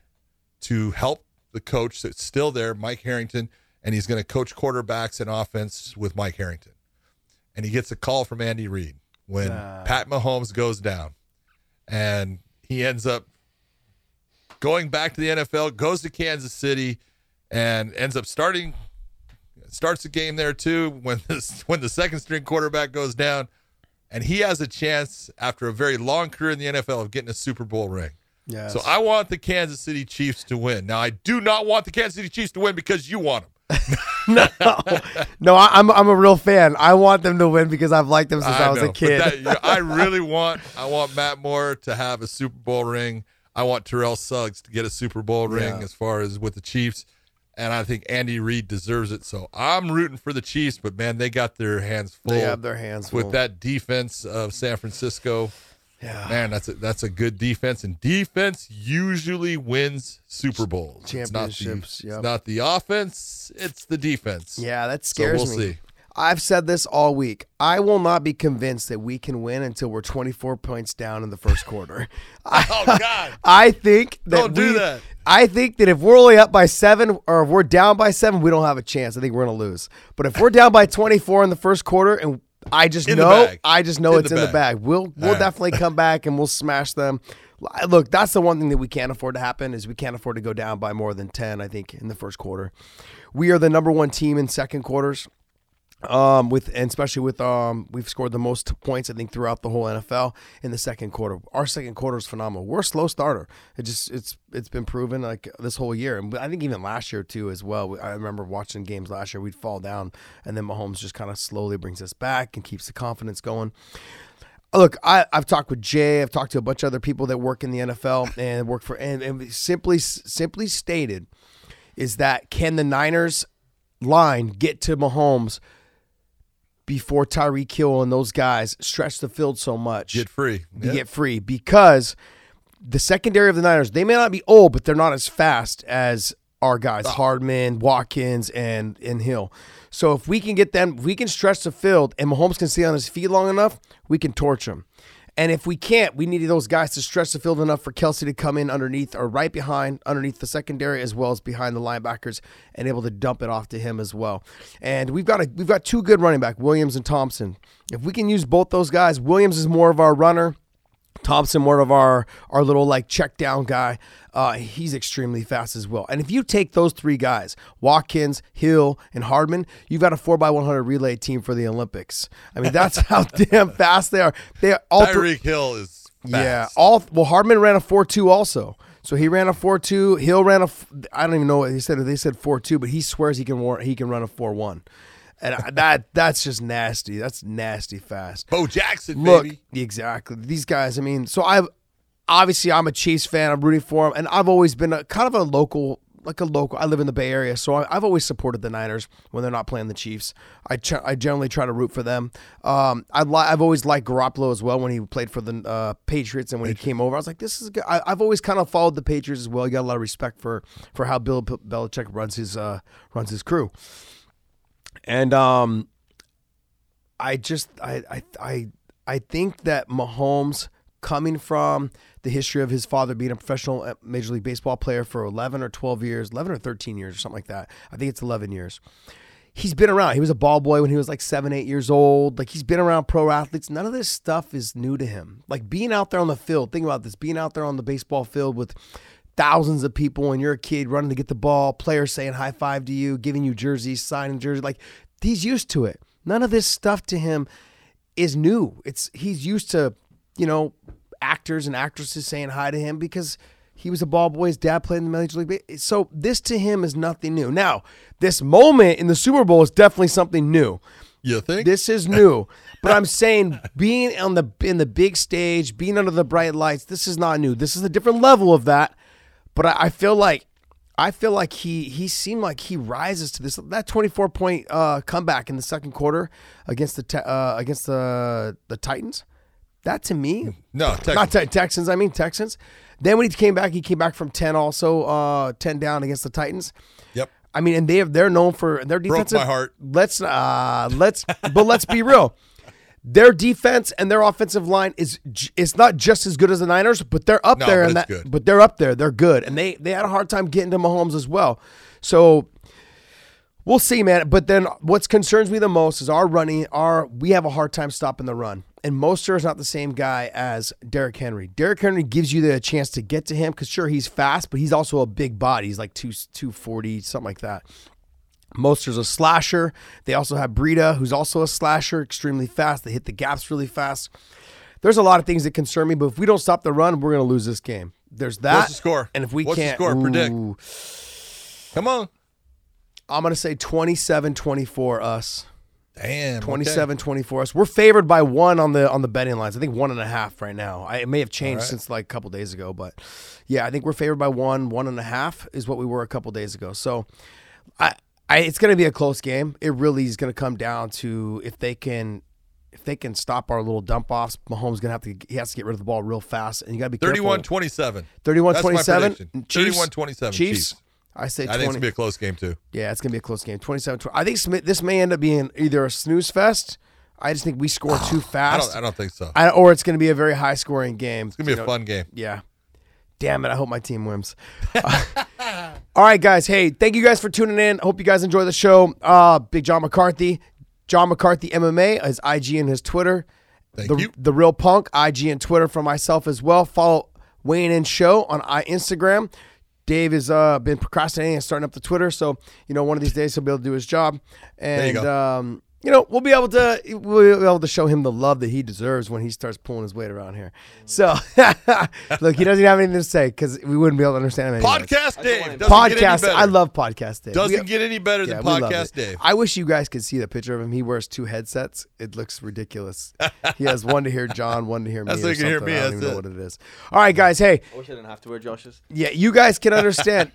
to help the coach that's still there, Mike Herrington, and he's going to coach quarterbacks and offense with Mike Herrington. And he gets a call from Andy Reid when ah. Pat Mahomes goes down, and he ends up going back to the NFL, goes to Kansas City, and ends up starting starts the game there too when the when the second string quarterback goes down and he has a chance after a very long career in the NFL of getting a Super Bowl ring. Yes. So I want the Kansas City Chiefs to win. Now I do not want the Kansas City Chiefs to win because you want them. no, I, I'm I'm a real fan. I want them to win because I've liked them since I, was know, a kid. that- yeah, I really want I want Matt Moore to have a Super Bowl ring. I want Terrell Suggs to get a Super Bowl ring Yeah. as far as with the Chiefs. And I think Andy Reid deserves it. So I'm rooting for the Chiefs, but man, they got their hands full They have their hands full. with that defense of San Francisco. Yeah. Man, that's a, that's a good defense, and defense usually wins Super Bowls. It's not the- Championships, It's not the offense; it's the defense. Yeah, that So scares we'll me. see. I've said this all week. I will not be convinced that we can win until we're 24 points down in the first quarter. Oh God! I think that Don't do we- that. I think that if we're only up by seven or if we're down by seven, we don't have a chance. I think we're gonna lose. But if we're down by 24 in the first quarter, and I just In know. I just know In it's the in the bag. We'll we'll right. definitely come back and we'll smash them. Look, that's the one thing that we can't afford to happen is we can't afford to go down by more than 10. I think in the first quarter, we are the number one team in second quarters um with and especially with um we've scored the most points i think throughout the whole nfl in the second quarter. Our second quarter is phenomenal. We're a slow starter. It just it's it's been proven like this whole year. And i think even last year too as well i remember watching games last year we'd fall down and then mahomes just kind of slowly brings us back and keeps the confidence going. Look I, i've talked with jay i've talked to a bunch of other people that work in the nfl and work for and, and simply simply stated is that can the niners line get to mahomes before Tyreek Hill and those guys stretch the field so much. Get free. Yeah. get free because the secondary of the Niners, they may not be old, but they're not as fast as our guys, ah. Hardman, Watkins, and and Hill. So if we can get them, we can stretch the field and Mahomes can stay on his feet long enough, we can torch him. And if we can't, we need those guys to stretch the field enough for Kelce to come in underneath or right behind, underneath the secondary as well as behind the linebackers, and able to dump it off to him as well. And we've got a we've got two good running back, Williams and Thompson. If we can use both those guys, Williams is more of our runner. Thompson, one of our our little like check down guy. Uh, he's extremely fast as well. And if you take those three guys, Watkins, Hill, and Hardman, you've got a four x one hundred relay team for the Olympics. I mean, that's how damn fast they are. They are all Tyreek Hill is fast. yeah, all well Hardman ran a four two also. So he ran a four two. Hill ran a. I don't even know what he said. They said four two, but he swears he can war- he can run a four one, and I- that that's just nasty. That's nasty fast. Bo Jackson, Look, baby. exactly. These guys, I mean, so I've obviously I'm a Chiefs fan. I'm rooting for them, and I've always been a kind of a local, like a local. I live in the Bay Area, so I, I've always supported the Niners when they're not playing the Chiefs. I ch- I generally try to root for them. Um, I li- I've always liked Garoppolo as well when he played for the uh, Patriots, and when he came over, I was like, this is good. I, I've always kind of followed the Patriots as well. You got a lot of respect for for how Bill P- Belichick runs his uh, runs his crew, and um. I just I I I I think that Mahomes coming from the history of his father being a professional uh, Major League Baseball player for 11 or 12 years, 11 or 13 years or something like that. I think it's 11 years. He's been around. He was a ball boy when he was like 7, 8 years old. Like he's been around pro athletes. None of this stuff is new to him. Like being out there on the field, think about this, being out there on the baseball field with thousands of people and you're a kid running to get the ball, players saying high five to you, giving you jerseys, signing jerseys. Like he's used to it. None of this stuff to him is new. It's he's used to, you know, actors and actresses saying hi to him because he was a ball boy. His dad played in the Major League. So this to him is nothing new. Now, this moment in the Super Bowl is definitely something new. You think? This is new, but I'm saying being on the in the big stage, being under the bright lights, this is not new. This is a different level of that. But I, I feel like I feel like he he seemed like he rises to this that 24 point uh, comeback in the second quarter against the uh, against the the Titans. That to me, no, Texans. not te- Texans. I mean Texans. Then when he came back, he came back from 10 also uh, 10 down against the Titans. Yep. I mean, and they have, they're known for their Broke defensive. my heart. Let's uh let's but let's be real. Their defense and their offensive line is it's not just as good as the Niners, but they're up No, there but and that good. but they're up there. They're good. And they they had a hard time getting to Mahomes as well. So we'll see, man. But then what concerns me the most is our running, our we have a hard time stopping the run. And Mostert is not the same guy as Derrick Henry. Derrick Henry gives you the chance to get to him because sure he's fast, but he's also a big body. He's like two two forty something like that. Mostert's a slasher. They also have Breida, who's also a slasher, extremely fast. They hit the gaps really fast. There's a lot of things that concern me, but if we don't stop the run, we're going to lose this game. There's that. What's the score? And if we What's can't, score? Predict. Come on. I'm going to say 27 24 us. Damn. okay. 27 24 us. We're favored by one on the on the betting lines. I think one and a half right now. I, it may have changed right. since like a couple days ago, but yeah, I think we're favored by one. One and a half is what we were a couple days ago. So I, I it's going to be a close game. It really is going to come down to if they can. If they can stop our little dump offs, Mahomes gonna have to he has to get rid of the ball real fast, and you gotta be 31 careful. 27. 31 That's my 27. prediction. Chiefs, 31 27. Chiefs. Chiefs. I say I think it's going to be a close game too. Yeah, it's going to be a close game. Twenty seven. I think Smith, this may end up being either a snooze fest. I just think we score too I fast, don't, I don't think so. I- or it's gonna be a very high scoring game. It's going to be a fun game. Yeah. Damn it! I hope my team wins. All right, guys. Hey, thank you guys for tuning in. I hope you guys enjoy the show. Uh, Big John McCarthy, John McCarthy MMA, his IG and his Twitter. Thank the, you. The Real Punk, IG and Twitter for myself as well. Follow Weighing In Show on I Instagram. Dave has uh, been procrastinating and starting up the Twitter, so you know one of these days he'll be able to do his job, and you go. um, you know we'll be able to we'll be able to show him the love that he deserves when he starts pulling his weight around here. So look, he doesn't have anything to say because we wouldn't be able to understand him. anyways. Podcast I Dave. don't want get any Podcast. I love podcast Dave. Doesn't We- get any better yeah, than we Podcast. Dave. I wish you guys could see the picture of him. He wears two headsets. It looks ridiculous. he has one to hear John, one to hear me. That's so or you can hear me, I don't that's even know what it is. All right, guys. Hey, I wish I didn't have to wear Josh's. yeah, you guys can understand.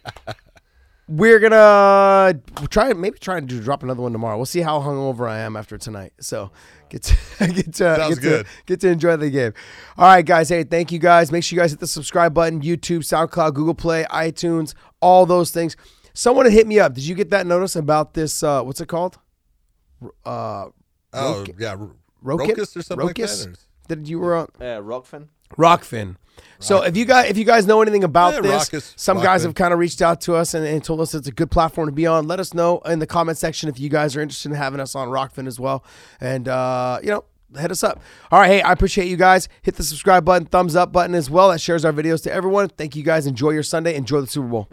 We're gonna try maybe try and do, drop another one tomorrow. We'll see how hungover I am after tonight. So get to get to Sounds get good. to get to enjoy the game. All right, guys. Hey, thank you guys. Make sure you guys hit the subscribe button. YouTube, SoundCloud, Google Play, iTunes, all those things. Someone had hit me up. Did you get that notice about this? Uh, what's it called? Uh, Oh, Roke- yeah. Ro- Rocket? Rocus or something Rocus? like that? or- that you were on? Uh, Rokfin. Rokfin. So if you guys if you guys know anything about Yeah, this, some guys have kind of reached out to us and, and told us it's a good platform to be on. Let us know in the comment section if you guys are interested in having us on Rokfin as well. And uh, you know, hit us up. All right, hey, I appreciate you guys. Hit the subscribe button, thumbs up button as well. That shares our videos to everyone. Thank you guys. Enjoy your Sunday. Enjoy the Super Bowl.